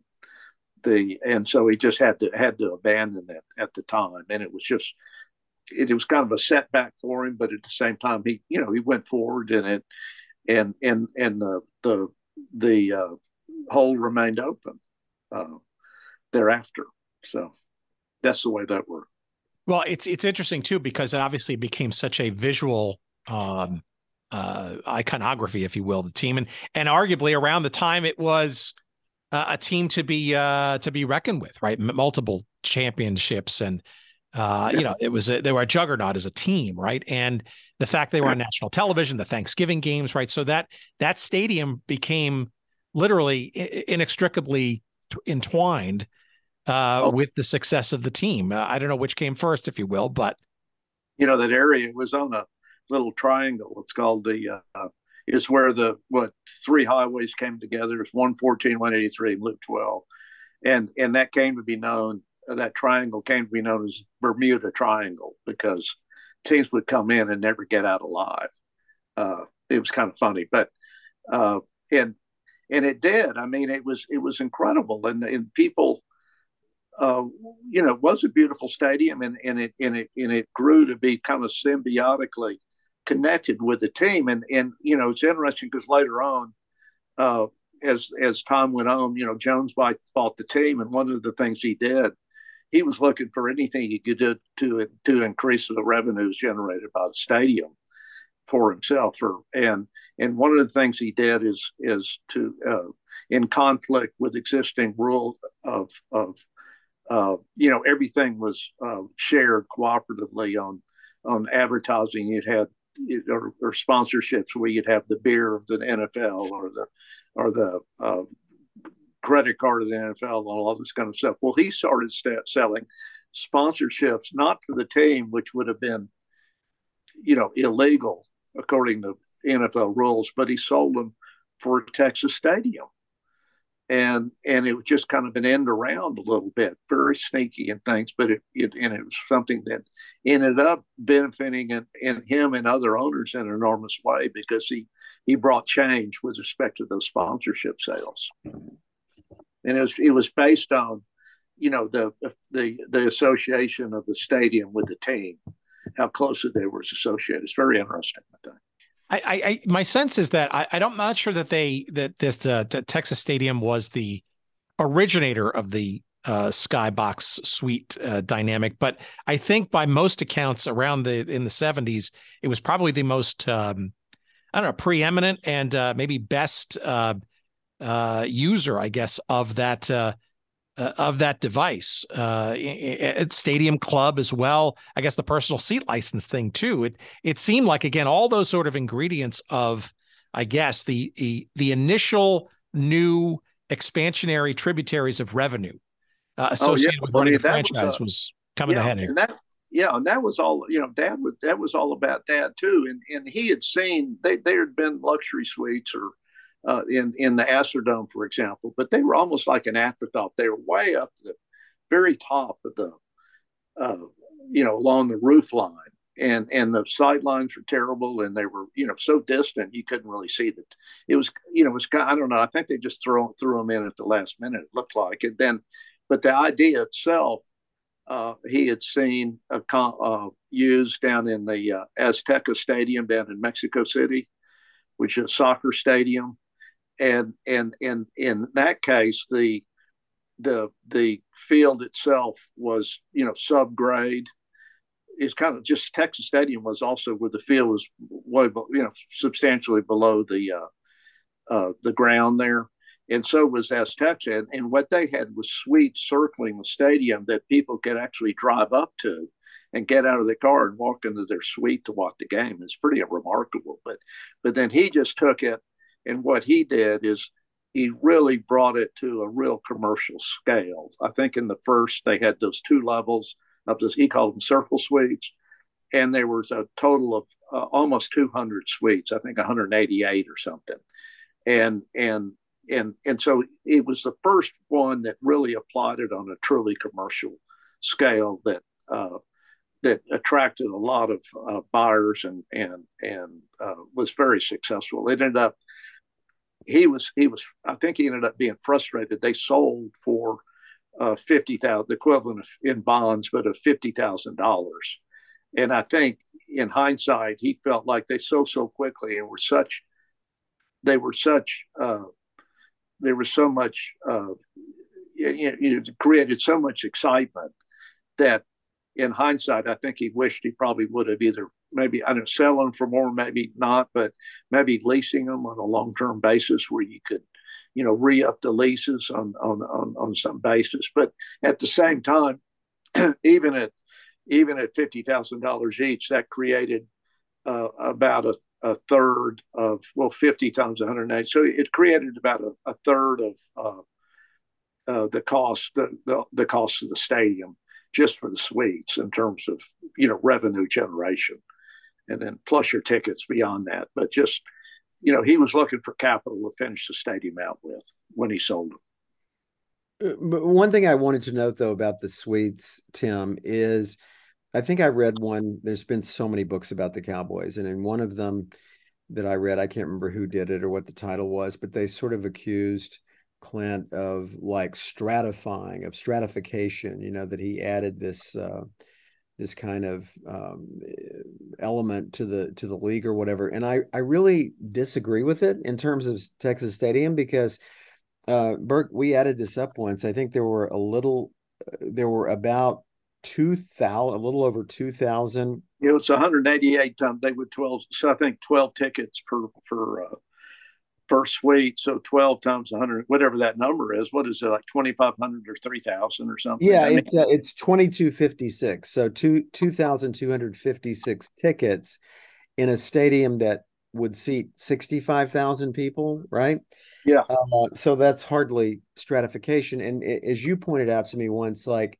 the and so he just had to had to abandon it at the time, and it was just it, it, was kind of a setback for him, but at the same time he you know he went forward and it and and and the the the uh, hole remained open uh, thereafter. So that's the way that worked. Well, it's it's interesting too because it obviously became such a visual um, uh, iconography, if you will, the team, and and arguably around the time it was uh, a team to be uh, to be reckoned with, right? Multiple championships, and uh, yeah. you know, it was a, they were a juggernaut as a team, right? And the fact they were on national television, the Thanksgiving games, right? So that that stadium became literally inextricably entwined uh, oh. with the success of the team. Uh, I don't know which came first, if you will, but you know that area was on a little triangle. It's called the uh, is where the what three highways came together. It's 114, 183, and Loop 12, and and that came to be known. That triangle came to be known as Bermuda Triangle because teams would come in and never get out alive. Uh, it was kind of funny, but uh, and and it did. I mean, it was it was incredible, and and people. Uh, you know, it was a beautiful stadium, and, and it and it and it grew to be kind of symbiotically connected with the team. And and you know, it's interesting because later on, uh, as as time went on, you know, Jones bought the team, and one of the things he did, he was looking for anything he could do to to increase the revenues generated by the stadium for himself. Or and and one of the things he did is is to uh, in conflict with existing rule of of uh, you know everything was uh, shared cooperatively on on advertising. You had or, or, sponsorships where you'd have the beer of the NFL or the or the uh, credit card of the NFL and all this kind of stuff. Well, he started st- selling sponsorships not for the team, which would have been, you know, illegal according to NFL rules, but he sold them for Texas Stadium and and it was just kind of an end around a little bit, very sneaky and things, but it, it and it was something that ended up benefiting in, in him and other owners in an enormous way because he he brought change with respect to those sponsorship sales, and it was it was based on you know the the the association of the stadium with the team, how closely they were associated. It's very interesting, I think. I, I, my sense is that I, I'm not sure that they that this uh, Texas Stadium was the originator of the uh, skybox suite uh, dynamic, but I think by most accounts around the in the 70s, it was probably the most um, I don't know preeminent and uh, maybe best uh, uh, user, I guess, of that uh, uh, of that device. Uh, at Stadium Club as well. I guess the personal seat license thing too. It it seemed like again all those sort of ingredients of, I guess the the, the initial new expansionary tributaries of revenue uh, associated oh, yeah. with running the franchise was, uh, was coming yeah, ahead here. And that, yeah, and that was all. You know, Dad was that was all about Dad too, and and he had seen they there had been luxury suites or. Uh, in in the Astrodome, for example, but they were almost like an afterthought. They were way up the very top of the, uh, you know, along the roof line, and and the sidelines were terrible, and they were you know so distant you couldn't really see that. It was you know it was I don't know. I think they just threw threw them in at the last minute. It looked like it then, but the idea itself uh, he had seen a, uh, used down in the uh, Azteca Stadium down in Mexico City, which is a soccer stadium, and and and in that case, the the the field itself was you know subgrade. It's kind of just Texas Stadium was also where the field was way you know substantially below the uh, uh, the ground there and so was Azteca. And, and what they had was suites circling the stadium that people could actually drive up to and get out of the car and walk into their suite to watch the game. It's pretty remarkable. But but then he just took it, and what he did is he really brought it to a real commercial scale. I think in the first they had those two levels of this. He called them circle suites, and there was a total of uh, almost 200 suites. I think 188 or something. And and and and so it was the first one that really applied it on a truly commercial scale that uh, that attracted a lot of uh, buyers and and and uh, was very successful. It ended up he was he was I think he ended up being frustrated. They sold for uh, fifty thousand, the equivalent of, in bonds, but of fifty thousand dollars. And I think in hindsight, he felt like they sold so quickly and were such they were such uh, there was so much, uh, you know, created so much excitement that in hindsight, I think he wished he probably would have either maybe, I don't sell them for more, maybe not, but maybe leasing them on a long term basis where you could, you know, re up the leases on, on, on, on some basis. But at the same time, even at even at fifty thousand dollars each, that created uh, about a a third of well 50 times 180 so it created about a, a third of uh, uh, the cost the, the, the cost of the stadium just for the suites in terms of you know revenue generation and then plus your tickets beyond that but just you know he was looking for capital to finish the stadium out with when he sold them uh, but one thing i wanted to note though about the suites tim is I think I read one. There's been so many books about the Cowboys, and in one of them that I read, I can't remember who did it or what the title was, but they sort of accused Clint of like stratifying, of stratification. You know that he added this uh, this kind of um, element to the to the league or whatever. And I I really disagree with it in terms of Texas Stadium because uh, Burke, we added this up once. I think there were a little, uh, there were about two thousand, a little over two thousand. It was 188 times. They would 12. So I think 12 tickets per per uh, per suite. So 12 times 100, whatever that number is. What is it like 2,500 or 3,000 or something? Yeah, I mean, it's uh, it's 2256. So two 2,256 tickets in a stadium that would seat 65,000 people, right? Yeah. Uh, so that's hardly stratification. And as you pointed out to me once, like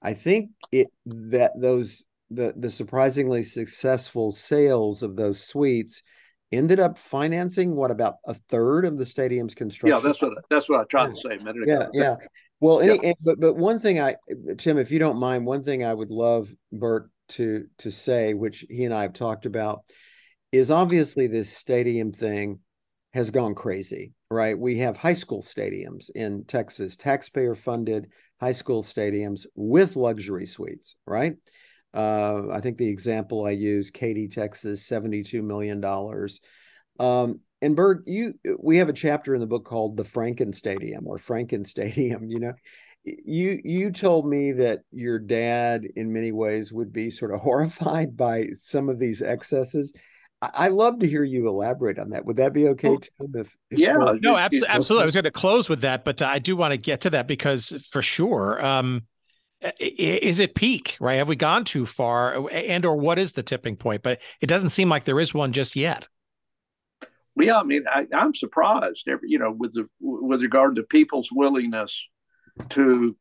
I think it that those the the surprisingly successful sales of those suites ended up financing what about a third of the stadium's construction. Yeah, that's what that's what I tried to say a minute ago. Yeah, yeah. Well, any, yeah. but but one thing I Tim, if you don't mind, one thing I would love Burke to to say, which he and I have talked about, is obviously this stadium thing has gone crazy, right? We have high school stadiums in Texas, taxpayer funded high school stadiums with luxury suites, right? Uh, I think the example I use, Katy, Texas, $72 million. Um, and Burke, you we have a chapter in the book called the Franken Stadium or Franken Stadium, you know. You you told me that your dad in many ways would be sort of horrified by some of these excesses. I love to hear you elaborate on that. Would that be okay, Tim? If, if yeah, no, absolutely. absolutely. I was going to close with that, but uh, I do want to get to that because for sure, um, is it peak? Right? Have we gone too far, and or what is the tipping point? But it doesn't seem like there is one just yet. yeah, I mean, I, am surprised, every, you know, with the with regard to people's willingness to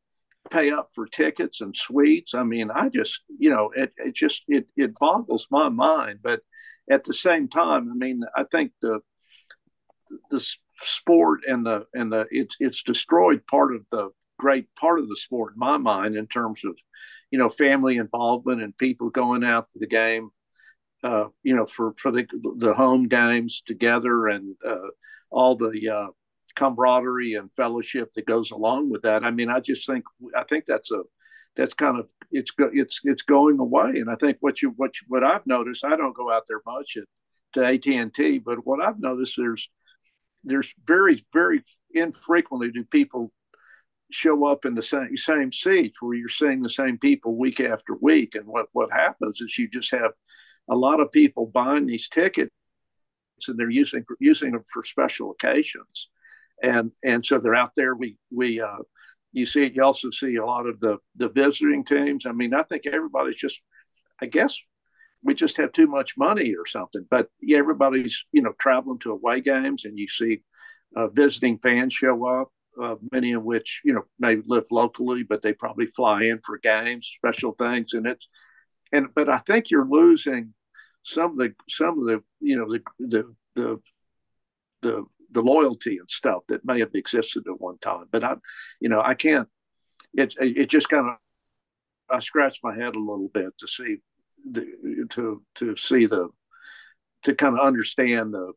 pay up for tickets and suites. I mean, I just, you know, it, it just it it boggles my mind. But at the same time, I mean, I think the the sport and the and the it's it's destroyed part of the great part of the sport in my mind in terms of you know family involvement and people going out to the game uh, you know, for for the the home games together and uh, all the uh, camaraderie and fellowship that goes along with that. I mean, I just think I think that's a that's kind of it's it's it's going away. And I think what you what you, what I've noticed, I don't go out there much at, to AT and T, but what I've noticed there's there's very very infrequently do people show up in the same same seats where you're seeing the same people week after week. And what what happens is you just have a lot of people buying these tickets and they're using using them for special occasions, and and so they're out there. We we uh, you see it. You also see a lot of the the visiting teams. I mean, I think everybody's just, I guess, we just have too much money or something. But yeah, everybody's you know traveling to away games, and you see uh, visiting fans show up. Uh, many of which you know may live locally, but they probably fly in for games, special things, and it's and but I think you're losing some of the some of the you know the the the the, the loyalty and stuff that may have existed at one time. But I, you know, I can't. It it just kind of I scratch my head a little bit to see the to to see the to kind of understand the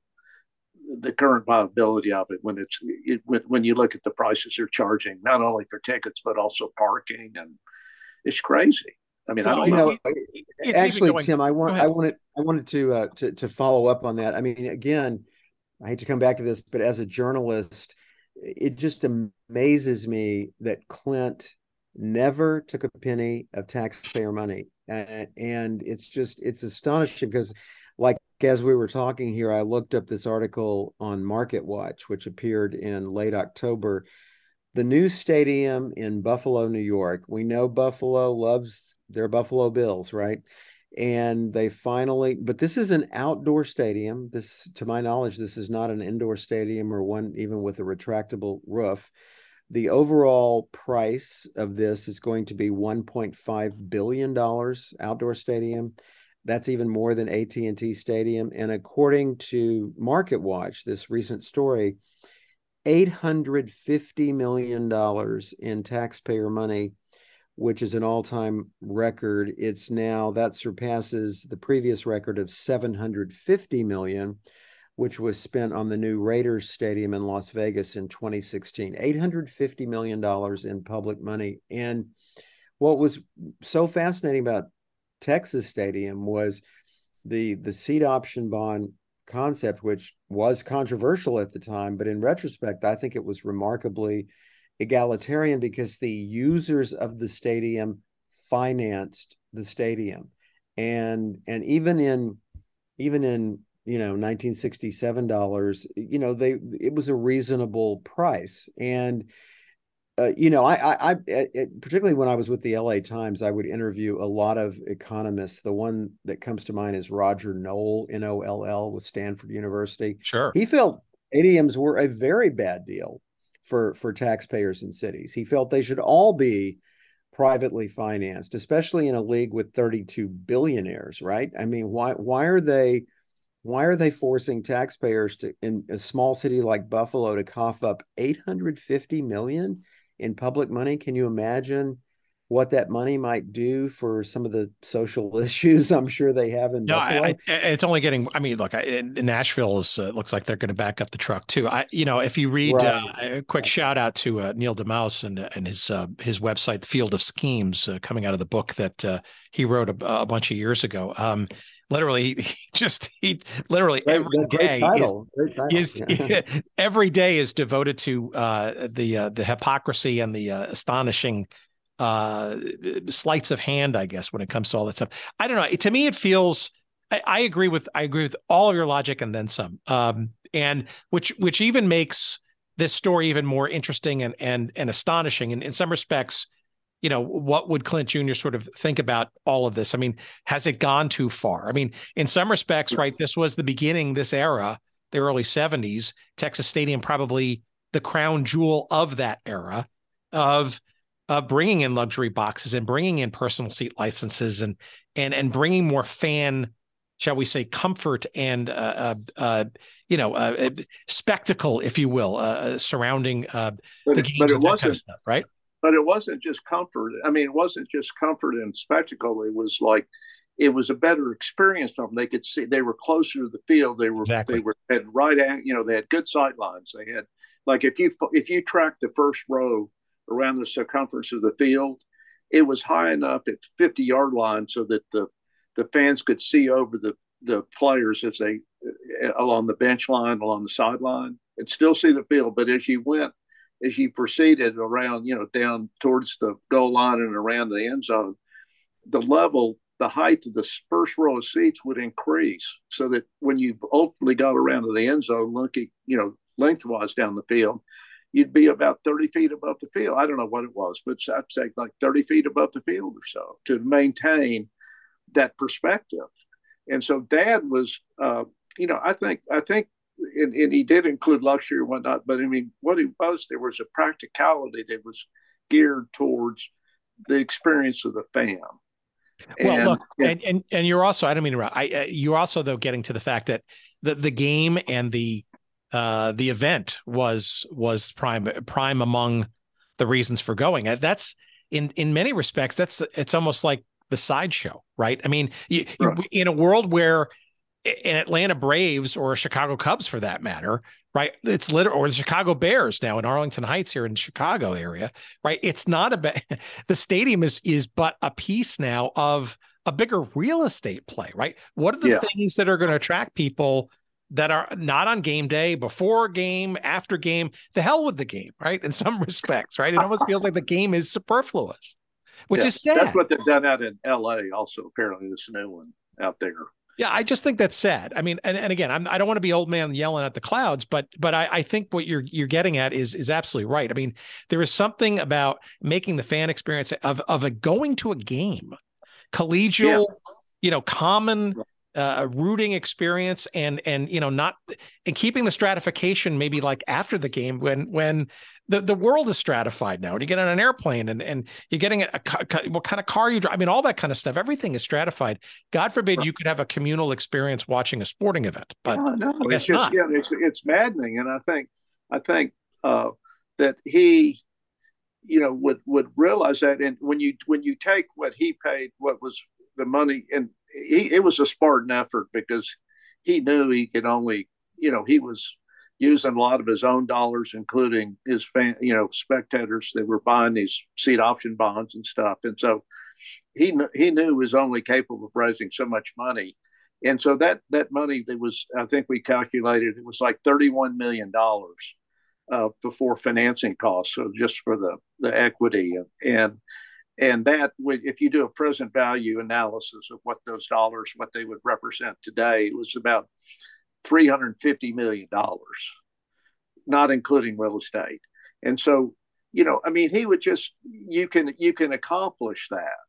the current viability of it when it's it, when, when you look at the prices they're charging not only for tickets but also parking and it's crazy I mean, well, I don't you know. know actually, going, Tim, I want I wanted I wanted to uh, to to follow up on that. I mean, again, I hate to come back to this, but as a journalist, it just amazes me that Clint never took a penny of taxpayer money, and, and it's just it's astonishing because, like as we were talking here, I looked up this article on MarketWatch, which appeared in late October. The new stadium in Buffalo, New York. We know Buffalo loves they're Buffalo Bills, right? And they finally, but this is an outdoor stadium. This, to my knowledge, this is not an indoor stadium or one even with a retractable roof. The overall price of this is going to be 1.5 billion dollars outdoor stadium. That's even more than AT&T Stadium. And according to MarketWatch, this recent story, $850 million in taxpayer money which is an all-time record. It's now that surpasses the previous record of 750 million, which was spent on the new Raiders Stadium in Las Vegas in 2016. 850 million dollars in public money. And what was so fascinating about Texas Stadium was the the seat option bond concept, which was controversial at the time, but in retrospect, I think it was remarkably egalitarian because the users of the stadium financed the stadium. And and even in even in you know 1967 dollars you know they it was a reasonable price. And uh, you know I, I i particularly when i was with the la times i would interview a lot of economists the one that comes to mind is roger noll n-o-l-l with stanford university sure he felt stadiums were a very bad deal for for taxpayers in cities. He felt they should all be privately financed, especially in a league with 32 billionaires, right? I mean, why why are they why are they forcing taxpayers to in a small city like Buffalo to cough up 850 million in public money? Can you imagine what that money might do for some of the social issues I'm sure they have in no, Buffalo. I, I, it's only getting. I mean, look, I, Nashville is uh, looks like they're going to back up the truck too. I, you know, if you read right. uh, a quick shout out to uh, Neil deMause and and his uh, his website, The Field of Schemes, uh, coming out of the book that uh, he wrote a, a, bunch of years ago. Um, literally, he just he literally great, every day is, is every day is devoted to the the hypocrisy and the astonishing uh sleights of hand i guess when it comes to all that stuff. I don't know. To me it feels I, I, agree with i agree with all of your logic and then some. Um and which which even makes this story even more interesting and and and astonishing. And in some respects you know what would clint jr sort of think about all of this? I mean has it gone too far? I mean in some respects right this was the beginning this era the early 70s. Texas Stadium, probably the crown jewel of that era of of bringing in luxury boxes and bringing in personal seat licenses and and and bringing more fan shall we say comfort and uh, uh, uh you know uh, uh, spectacle if you will uh, surrounding the games but it wasn't kind of stuff, right? but it wasn't just comfort. I mean it wasn't just comfort and spectacle. It was like it was a better experience for them they could see they were closer to the field. They were exactly. they were had right at you know they had good sight lines they had like if you if you track the first row around the circumference of the field, it was high enough at 50 yard line so that the the fans could see over the the players as they uh, along the bench line, along the sideline, and still see the field. But as you went, as you proceeded around, you know, down towards the goal line and around the end zone, the level, the height of the first row of seats would increase, so that when you ultimately got around to the end zone, looking, you know, lengthwise down the field, you'd be about 30 feet above the field. I don't know what it was, but I'd say like 30 feet above the field or so to maintain that perspective. And so dad was, uh, you know, I think, I think, and, and, he did include luxury and whatnot, but I mean, what he was, there was a practicality that was geared towards the experience of the fan. Well, and, look, and, and and you're also I don't mean to I, uh, you're also though getting to the fact that the the game and the uh, the event was was prime prime among the reasons for going. That's in in many respects that's it's almost like the sideshow, right? I mean, you, right. in a world where in Atlanta Braves or Chicago Cubs for that matter, right? It's literally or the Chicago Bears now in Arlington Heights here in the Chicago area, right? It's not a the stadium is is but a piece now of a bigger real estate play, right? What are the yeah. things that are going to attract people that are not on game day, before game, after game. The hell with the game, right? In some respects, right? It almost feels like the game is superfluous, which yeah, is sad. That's what they've done out in L.A. Also, apparently, this new one out there. Yeah, I just think that's sad. I mean, and, and again, I'm, I don't want to be old man yelling at the clouds, but but I, I think what you're you're getting at is is absolutely right. I mean, there is something about making the fan experience of of a going to a game, collegial, yeah. you know, common uh, a rooting experience and and you know not and keeping the stratification maybe like after the game when when the, the world is stratified now and you get on an airplane and and you're getting a, a what kind of car you drive i mean all that kind of stuff everything is stratified god forbid right. you could have a communal experience watching a sporting event but no, no, it's just not. yeah it's, it's maddening and i think i think uh, that he you know would would realize that and when you when you take what he paid what was the money and he, it was a Spartan effort because he knew he could only, you know, he was using a lot of his own dollars, including his fan, you know, spectators that were buying these seat option bonds and stuff. And so he he knew he was only capable of raising so much money. And so that that money that was, I think we calculated it was like thirty-one million dollars uh, before financing costs, so just for the the equity and, and and that if you do a present value analysis of what those dollars what they would represent today it was about 350 million dollars not including real estate. And so you know i mean he would just you can you can accomplish that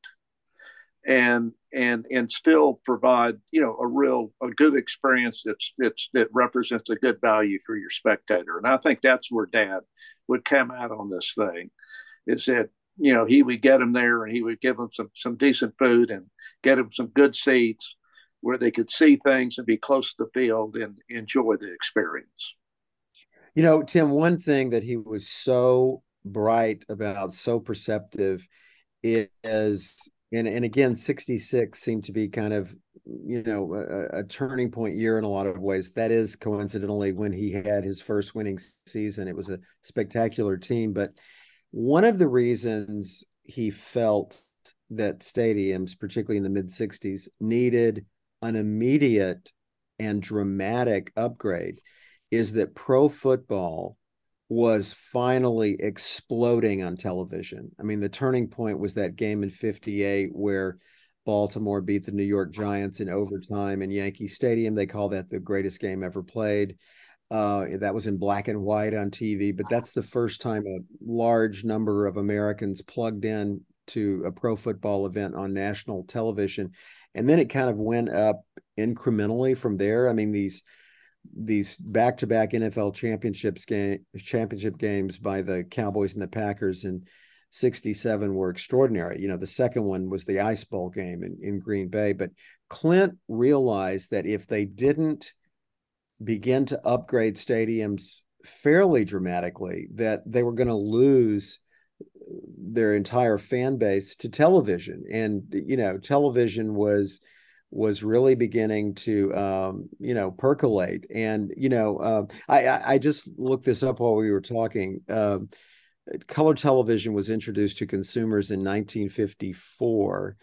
and and and still provide you know a real a good experience that's that's that represents a good value for your spectator. And i think that's where dad would come out on this thing is that you know, he would get them there and he would give them some some decent food and get them some good seats where they could see things and be close to the field and enjoy the experience. You know, Tim, one thing that he was so bright about, so perceptive, is and and again, 66 seemed to be kind of you know a, a, turning point year in a lot of ways. That is coincidentally when he had his first winning season. It was a spectacular team, but one of the reasons he felt that stadiums, particularly in the mid 60s, needed an immediate and dramatic upgrade is that pro football was finally exploding on television. I mean, the turning point was that game in 58 where Baltimore beat the New York Giants in overtime in Yankee Stadium. They call that the greatest game ever played. Uh, that was in black and white on TV, but that's the first time a large number of Americans plugged in to a pro football event on national television. And then it kind of went up incrementally from there. I mean, these these back-to-back NFL championships game championship games by the Cowboys and the Packers in 67 were extraordinary. You know, the second one was the Ice Bowl game in, in Green Bay, but Clint realized that if they didn't begin to upgrade stadiums fairly dramatically, that they were going to lose their entire fan base to television. And you know, television was was really beginning to um, you know percolate. And you know, uh, I I just looked this up while we were talking. Uh, color television was introduced to consumers in 1954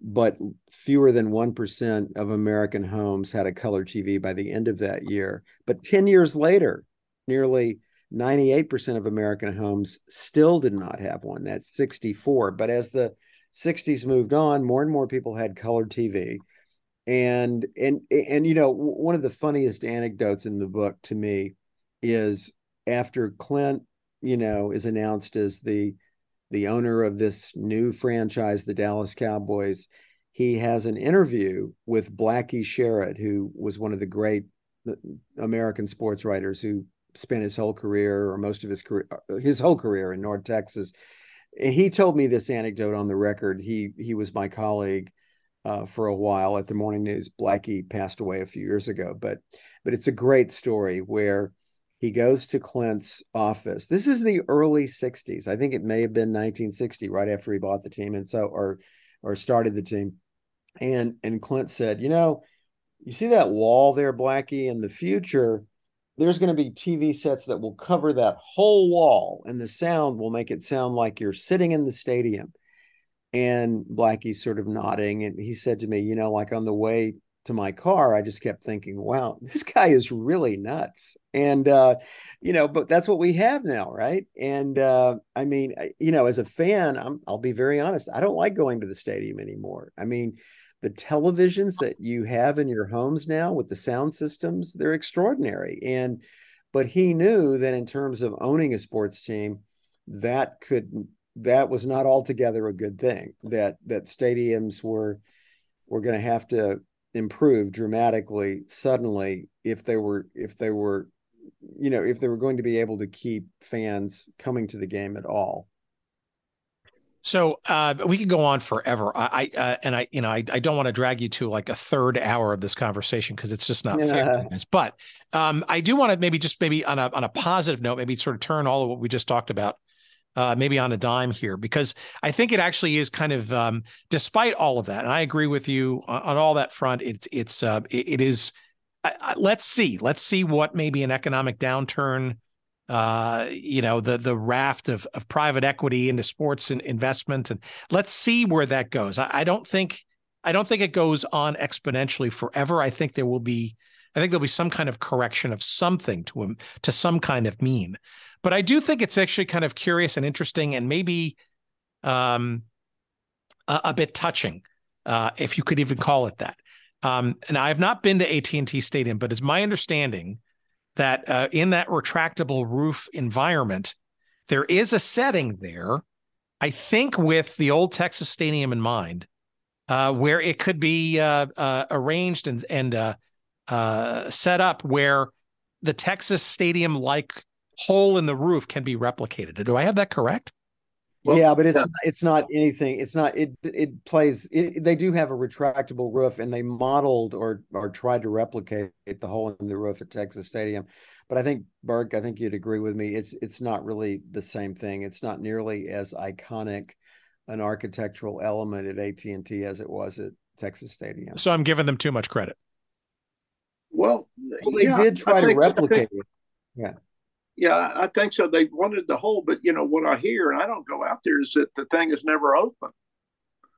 but fewer than 1% of American homes had a color TV by the end of that year. But 10 years later, nearly 98% of American homes still did not have one. That's 64. But as the 60s moved on, more and more people had color TV. And and and you know, one of the funniest anecdotes in the book to me is after Clint, you know, is announced as the the owner of this new franchise, the Dallas Cowboys, he has an interview with Blackie Sherrod, who was one of the great uh, American sports writers who spent his whole career or most of his career, uh, his whole career in North Texas. And he told me this anecdote on the record. He he was my colleague uh, for a while at the Morning News. Blackie passed away a few years ago, but but it's a great story where he goes to Clint's office. This is the early 60s. I think it may have been 1960, right after he bought the team and so or or started the team. And and Clint said, you know, you see that wall there, Blackie, in the future, there's going to be TV sets that will cover that whole wall, and the sound will make it sound like you're sitting in the stadium. And Blackie's sort of nodding, and he said to me, you know, like on the way to my car, I just kept thinking, wow, this guy is really nuts. And, uh, you know, but that's what we have now, right? And uh, I mean, you know, as a fan, I'm, I'll be very honest, I don't like going to the stadium anymore. I mean, the televisions that you have in your homes now with the sound systems, they're extraordinary. And, but he knew that in terms of owning a sports team, that could, that was not altogether a good thing, that, that stadiums were, were going to have to improve dramatically suddenly if they were if they were you know if they were going to be able to keep fans coming to the game at all so uh, we could go on forever. I, I uh, and I, you know, I, I don't want to drag you to like a third hour of this conversation because it's just not yeah. fair. But um, I do want to maybe just maybe on a on a positive note, maybe sort of turn all of what we just talked about uh, maybe on a dime here because I think it actually is kind of, um, despite all of that, and I agree with you on, on all that front. It's it's uh, it, it is. Let's see, let's see what maybe an economic downturn, uh, you know, the the raft of of private equity into sports and investment, and let's see where that goes. I, I don't think I don't think it goes on exponentially forever. I think there will be. I think there'll be some kind of correction of something to him to some kind of mean. But I do think it's actually kind of curious and interesting and maybe um, a, a, bit touching, uh, if you could even call it that. Um, and I have not been to AT&T Stadium, but it's my understanding that uh, in that retractable roof environment, there is a setting there, I think with the old Texas Stadium in mind, uh, where it could be uh, uh, arranged and, and uh, set up where the Texas Stadium like hole in the roof can be replicated. Do I have that correct? Well, yeah, but it's yeah. it's not anything. It's not it. It plays. It, they do have a retractable roof, and they modeled or or tried to replicate the hole in the roof at Texas Stadium. But I think Burke, I think you'd agree with me. It's it's not really the same thing. It's not nearly as iconic an architectural element at AT and T as it was at Texas Stadium. So I'm giving them too much credit. Well, well they yeah, did try to replicate it. Yeah. Yeah, I think so. They wanted the whole, but you know what I hear, and I don't go out there, is that the thing is never open.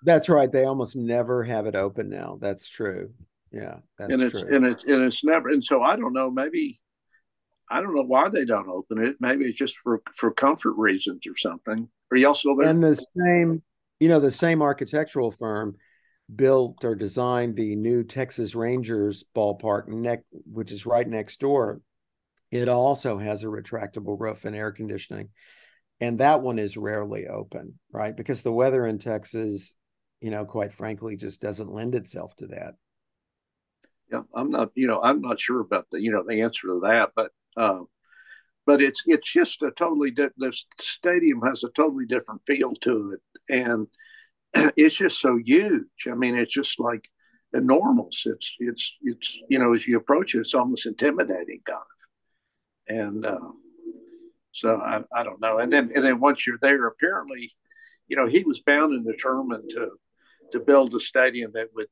That's right. They almost never have it open now. That's true. Yeah, that's and it's true. and it's and it's never. And so I don't know. Maybe I don't know why they don't open it. Maybe it's just for for comfort reasons or something. Are y'all still there? And the same, you know, the same architectural firm built or designed the new Texas Rangers ballpark, neck, which is right next door it also has a retractable roof and air conditioning. And that one is rarely open, right? Because the weather in Texas, you know, quite frankly, just doesn't lend itself to that. Yeah, I'm not. You know, I'm not sure about the you know the answer to that, but uh, but it's it's just a totally di- the stadium has a totally different feel to it, and it's just so huge. I mean, it's just like enormous. It's it's it's you know as you approach it, it's almost intimidating, kind of, and uh, so I, I don't know. And then and then once you're there, apparently, you know, he was bound and determined to to build a stadium that would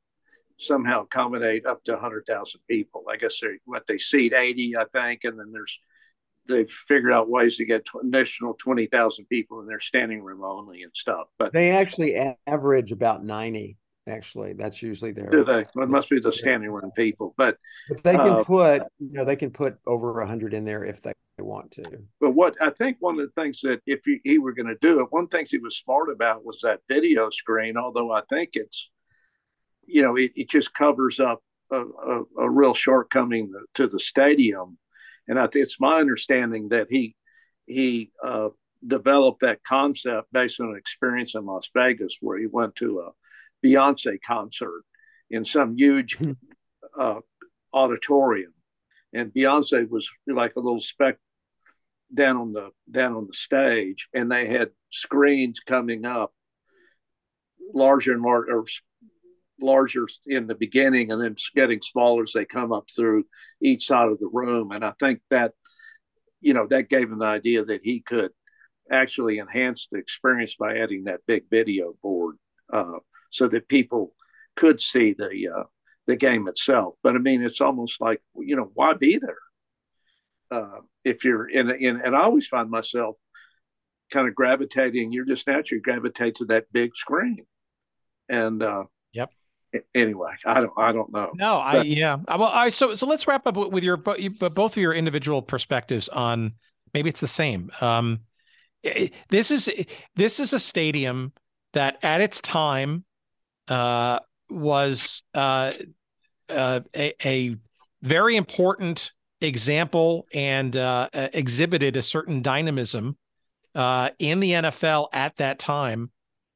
somehow accommodate up to 100,000 people. I guess they what they seat 80, I think, and then there's they've figured out ways to get additional 20,000 people in their standing room only and stuff. But they actually average about 90 actually. That's usually their do they? Well, it must be the standing room people but, but they can uh, put you know they can put over 100 in there if they want to. But what i think one of the things that if he, he were going to do it one thing he was smart about was that video screen although i think it's you know it, it just covers up a, a, a real shortcoming to the stadium and I it's my understanding that he he uh, developed that concept based on an experience in Las Vegas where he went to a Beyonce concert in some huge hmm. uh, auditorium, and Beyonce was like a little speck down on the down on the stage, and they had screens coming up larger and larger larger in the beginning and then getting smaller as they come up through each side of the room. And I think that, you know, that gave him the idea that he could actually enhance the experience by adding that big video board uh, so that people could see the uh, the game itself. But I mean, it's almost like you know, why be there uh, if you're in, in? And I always find myself kind of gravitating. You're just naturally gravitate to that big screen, and uh, anyway, I don't, I don't know. No, I, yeah. Well, I, so, so let's wrap up with your, but both of your individual perspectives on maybe it's the same. Um, this is, this is a stadium that at its time, uh, was, uh, uh, a, a very important example and, uh, exhibited a certain dynamism, uh, in the NFL at that time,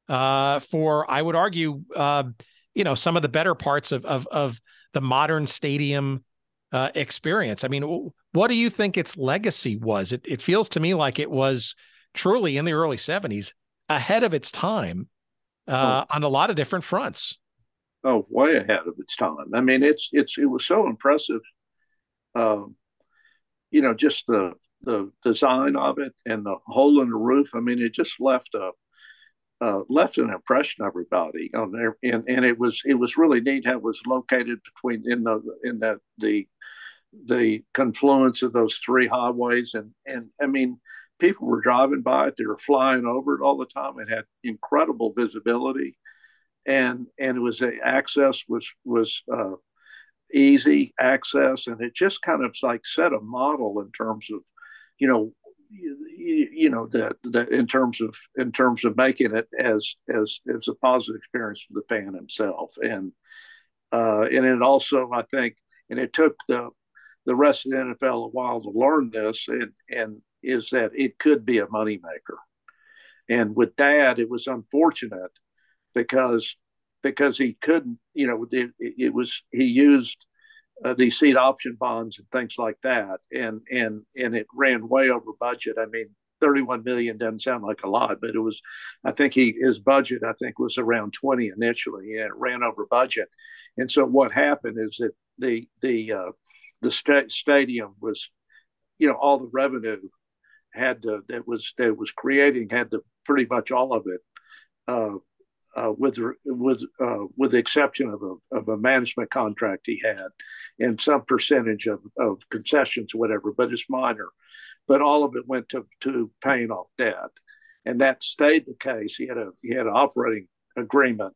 uh, for, I would argue, uh, you know some of the better parts of of of the modern stadium uh, experience. I mean, what do you think its legacy was? It it feels to me like it was truly in the early '70s ahead of its time uh, oh. on a lot of different fronts. Oh, way ahead of its time. I mean, it's it's it was so impressive. Um, you know, just the the design of it and the hole in the roof. I mean, it just left a uh, left an impression on everybody on there, and, and it was it was really neat how it was located between in the in the the the confluence of those three highways, and and I mean people were driving by it, they were flying over it all the time. It had incredible visibility, and and it was a access was was uh, easy access, and it just kind of like set a model in terms of you know you, know that that in terms of in terms of making it as as as a positive experience for the fan himself. And uh, and it also I think and it took the the rest of the NFL a while to learn this and and is that it could be a moneymaker. And with that it was unfortunate because because he couldn't you know it, it was he used uh, these seat option bonds and things like that, and and and it ran way over budget. I mean, 31 million doesn't sound like a lot, but it was. I think he his budget I think was around 20 initially, and it ran over budget. And so what happened is that the the uh, the st- stadium was, you know, all the revenue had to that was that was creating had to pretty much all of it uh, uh, with with uh, with the exception of a, of a management contract he had, and some percentage of, of concessions, whatever, but it's minor. But all of it went to to paying off debt, and that stayed the case. He had a he had an operating agreement,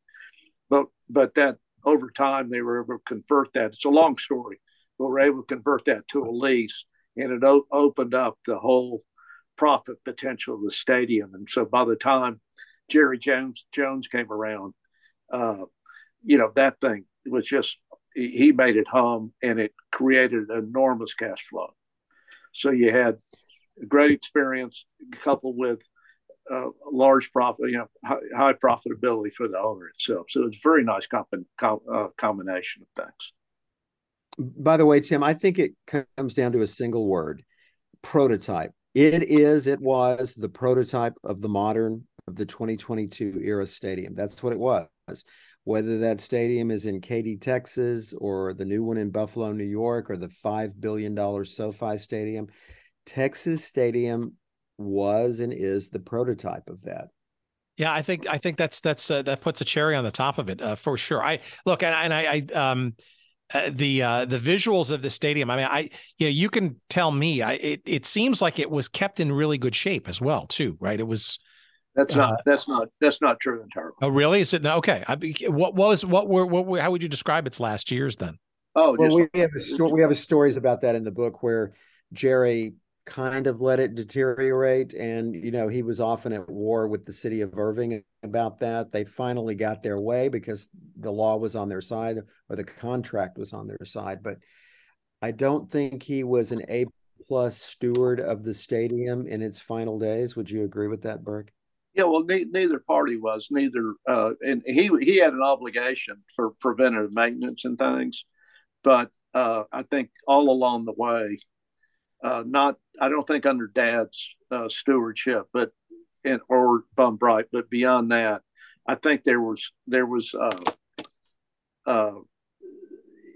but but that over time they were able to convert that. It's a long story, but we're able to convert that to a lease, and it o- opened up the whole profit potential of the stadium. And so by the time Jerry Jones Jones came around, uh, you know that thing was just he made it hum and it created enormous cash flow. So you had a great experience coupled with uh, large profit, you know, high, high, profitability for the owner itself. So it's a very nice comp- com- uh, combination of things. By the way, Tim, I think it comes down to a single word prototype. It is, it was the prototype of the modern, of the 2022 era stadium. That's what it was. Whether that stadium is in Katy, Texas, or the new one in Buffalo, New York, or the $5 billion SoFi Stadium, Texas Stadium was and is the prototype of that. Yeah, I think I think that's that's uh, that puts a cherry on the top of it uh, for sure. I look and, and I, I um uh, the uh, the visuals of the stadium. I mean, I you know you can tell me. I it it seems like it was kept in really good shape as well, too. Right? It was. That's not. Uh, that's not. That's not true entirely. Oh, really? Is it? No, okay. I, what was what were what were, how would you describe its last years then? Oh, well, we have a sto- we have a stories about that in the book where Jerry kind of let it deteriorate. And, you know, he was often at war with the city of Irving about that. They finally got their way because the law was on their side or the contract was on their side. But I don't think he was an A plus steward of the stadium in its final days. Would you agree with that, Burke? Yeah, well, ne- neither party was. Neither, uh, and he he had an obligation for preventative maintenance and things, but uh, I think all along the way, uh, not I don't think under Dad's uh, stewardship, but and or Bum Bright, but beyond that, I think there was there was uh, uh,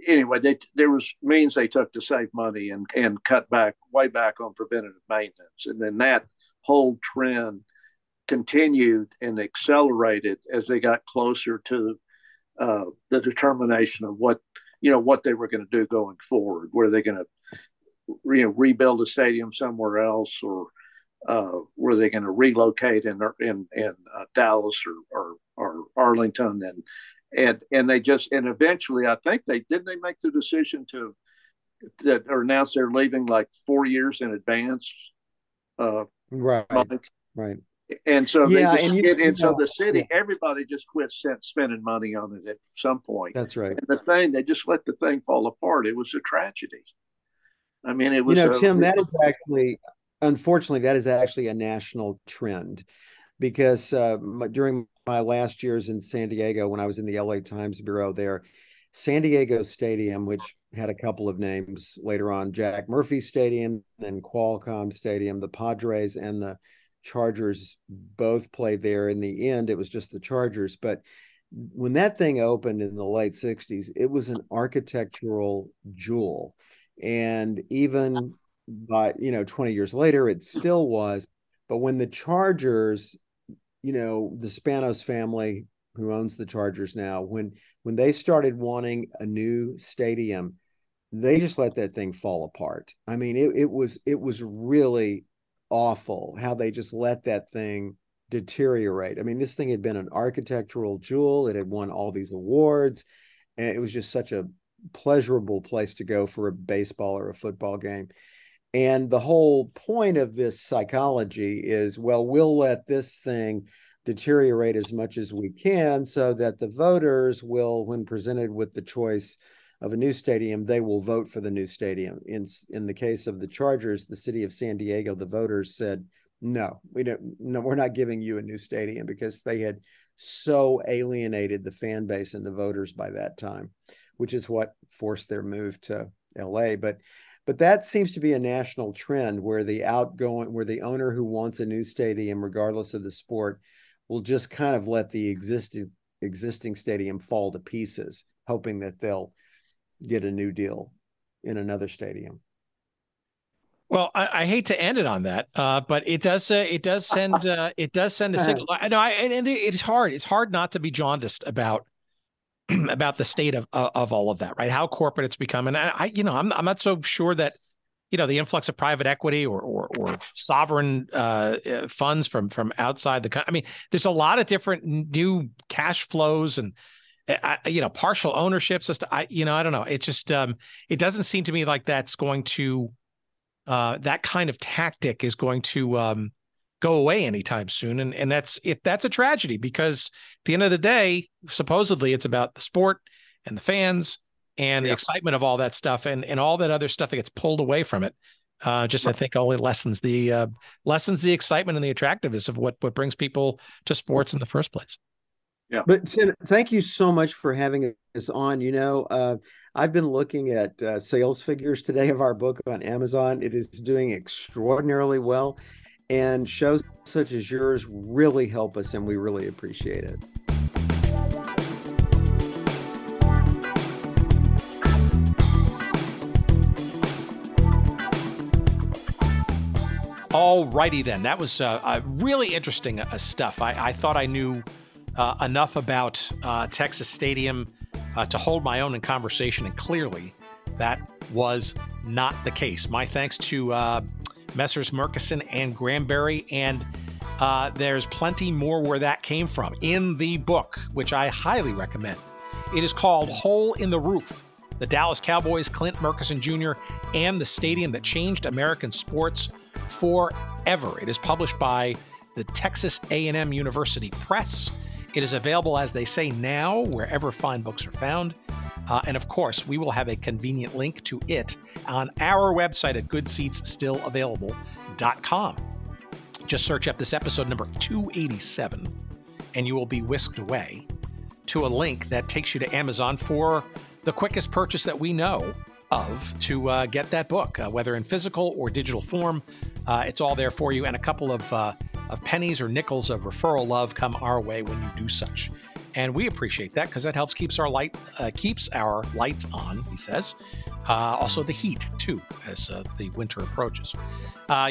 anyway they, there was means they took to save money and and cut back way back on preventative maintenance, and then that whole trend continued and accelerated as they got closer to uh, the determination of what you know what they were going to do going forward. Were they going to you know, rebuild a stadium somewhere else, or uh, were they going to relocate in in in uh, Dallas or, or or Arlington and and and they just and eventually I think they didn't they make the decision to that or announce they're leaving like four years in advance. Uh, right. Mike. Right. And so yeah, just, and, you, and, and so the city, yeah. everybody just quit spending money on it at some point. That's right. And the thing, they just let the thing fall apart. It was a tragedy. I mean, it was. You know, a, Tim, that is actually, unfortunately, that is actually a national trend, because uh, during my last years in San Diego, when I was in the LA Times bureau there, San Diego Stadium, which had a couple of names later on, Jack Murphy Stadium, then Qualcomm Stadium, the Padres and the Chargers both played there. In the end, it was just the Chargers, but when that thing opened in the late 60s, it was an architectural jewel. And even by you know 20 years later it still was. But when the chargers you know the spanos family who owns the chargers now when when they started wanting a new stadium they just let that thing fall apart. I mean it, it was it was really awful how they just let that thing deteriorate i mean this thing had been an architectural jewel it had won all these awards and it was just such a pleasurable place to go for a baseball or a football game. And the whole point of this psychology is well, we'll let this thing deteriorate as much as we can so that the voters will, when presented with the choice of a new stadium, they will vote for the new stadium. In, in the case of the Chargers, the city of San Diego, the voters said, no, we don't, no, we're not giving you a new stadium because they had so alienated the fan base and the voters by that time which is what forced their move to LA. But but that seems to be a national trend where the outgoing where the owner who wants a new stadium, regardless of the sport, will just kind of let the existing existing stadium fall to pieces, hoping that they'll get a new deal in another stadium. Well, I, I, hate to end it on that, uh, but it does. Uh, it does send. Uh, it does send a signal. I know. And, and, it's hard. It's hard not to be jaundiced about about the state of of all of that, right? How corporate it's become, and I, you know, I'm I'm not so sure that you know the influx of private equity or or, or sovereign uh, uh funds from from outside the country. I mean, there's a lot of different new cash flows and uh, you know partial ownerships. Just I you know I don't know. It just um, it doesn't seem to me like that's going to uh, that kind of tactic is going to um, go away anytime soon. And and that's it that's a tragedy because at the end of the day, supposedly it's about the sport and the fans and the excitement of all that stuff and and all that other stuff that gets pulled away from it. Uh, just I think only lessens the uh, lessens the excitement and the attractiveness of what what brings people to sports in the first place. Yeah. But Tim, thank you so much for having us on. You know, uh, I've been looking at uh, sales figures today of our book on Amazon. It is doing extraordinarily well, and shows such as yours really help us, and we really appreciate it. All righty then. That was uh, uh, really interesting uh, stuff. I, I, thought I knew uh, enough about uh, Texas Stadium uh, to hold my own in conversation, and clearly that was not the case. My thanks to Messrs. Murchison and Granberry, and there's plenty more where that came from in the book, which I highly recommend. It is called Hole in the Roof the Dallas Cowboys, Clint Murchison Jr., and the stadium that changed American sports forever. It is published by the Texas A&M University Press. It is available, as they say now, wherever fine books are found. Uh, and of course, we will have a convenient link to it on our website at goodseatsstillavailable.com. Just search up this episode number 287, and you will be whisked away to a link that takes you to Amazon for the quickest purchase that we know of to uh, get that book, uh, whether in physical or digital form. Uh, it's all there for you, and a couple of, uh, of pennies or nickels of referral love come our way when you do such. And we appreciate that because that helps keeps our light uh, keeps our lights on. He says, uh, also the heat too as the winter approaches.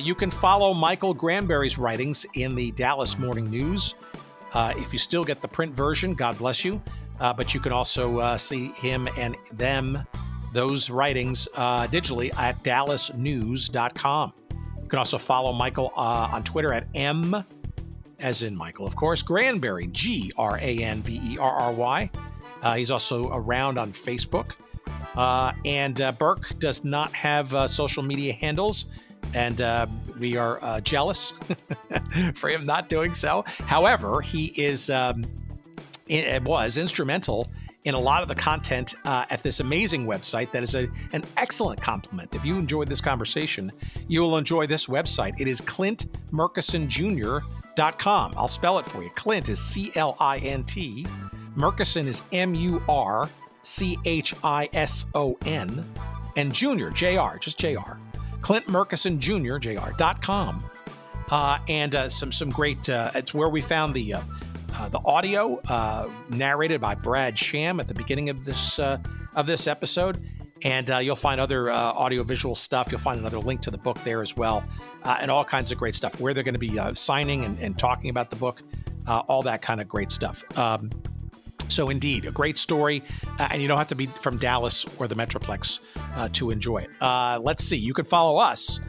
you can follow Michael Granberry's writings in the Dallas Morning News. if you still get the print version, God bless you. but you can also see him and them those writings uh, digitally at dallasnews.com. You can also follow Michael uh, on Twitter at M, as in Michael, of course, Granberry, G R A N B E R R Y. Uh, he's also around on Facebook. Uh, and uh, Burke does not have uh, social media handles, and we are jealous for him not doing so. However, he is um, it was instrumental in a lot of the content uh, at this amazing website that is a, an excellent compliment. If you enjoyed this conversation, you will enjoy this website. It is clintmurchisonjr.com. I'll spell it for you. Clint is C L I N T, Murchison is M U R C H I S O N, and Junior, J R, just J R. Clint Murchison Jr., JR.com. Uh, and uh, some some great. Uh, it's where we found the uh, the audio uh, narrated by Brad Sham at the beginning of this uh, of this episode, and uh, you'll find other uh, audiovisual stuff. You'll find another link to the book there as well, uh, and all kinds of great stuff. Where they're going to be signing and, and, talking about the book, all that kind of great stuff. Um, so, indeed, a great story, and you don't have to be from Dallas or the Metroplex to enjoy it. let's see. You can follow us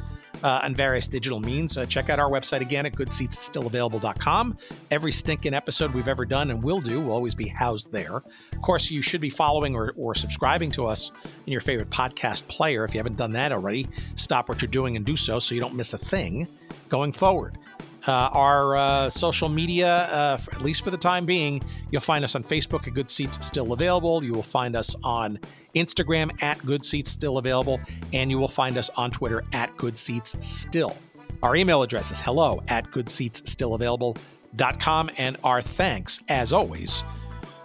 uh, on various digital means. Uh, check out our website again at goodseatsstillavailable.com. Every stinking episode we've ever done and will do will always be housed there. Of course, you should be following or, or subscribing to us in your favorite podcast player. If you haven't done that already, stop what you're doing and do so so you don't miss a thing going forward. Uh, our uh, social media, uh, for, at least for the time being, you'll find us on Facebook at Good Seats Still Available. You will find us on Instagram at Good Seats Still Available, and you will find us on Twitter at Good Seats Still. Our email address is hello at goodseatsstillavailable.com, and our thanks, as always,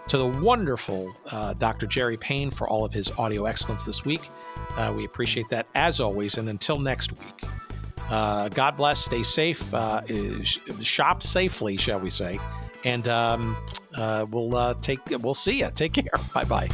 to the wonderful uh, Dr. Jerry Payne for all of his audio excellence this week. Uh, we appreciate that as always, and until next week. Uh, God bless. Stay safe. Uh, shop safely, shall we say? And um, uh, we'll uh, take. We'll see you. Take care. Bye bye.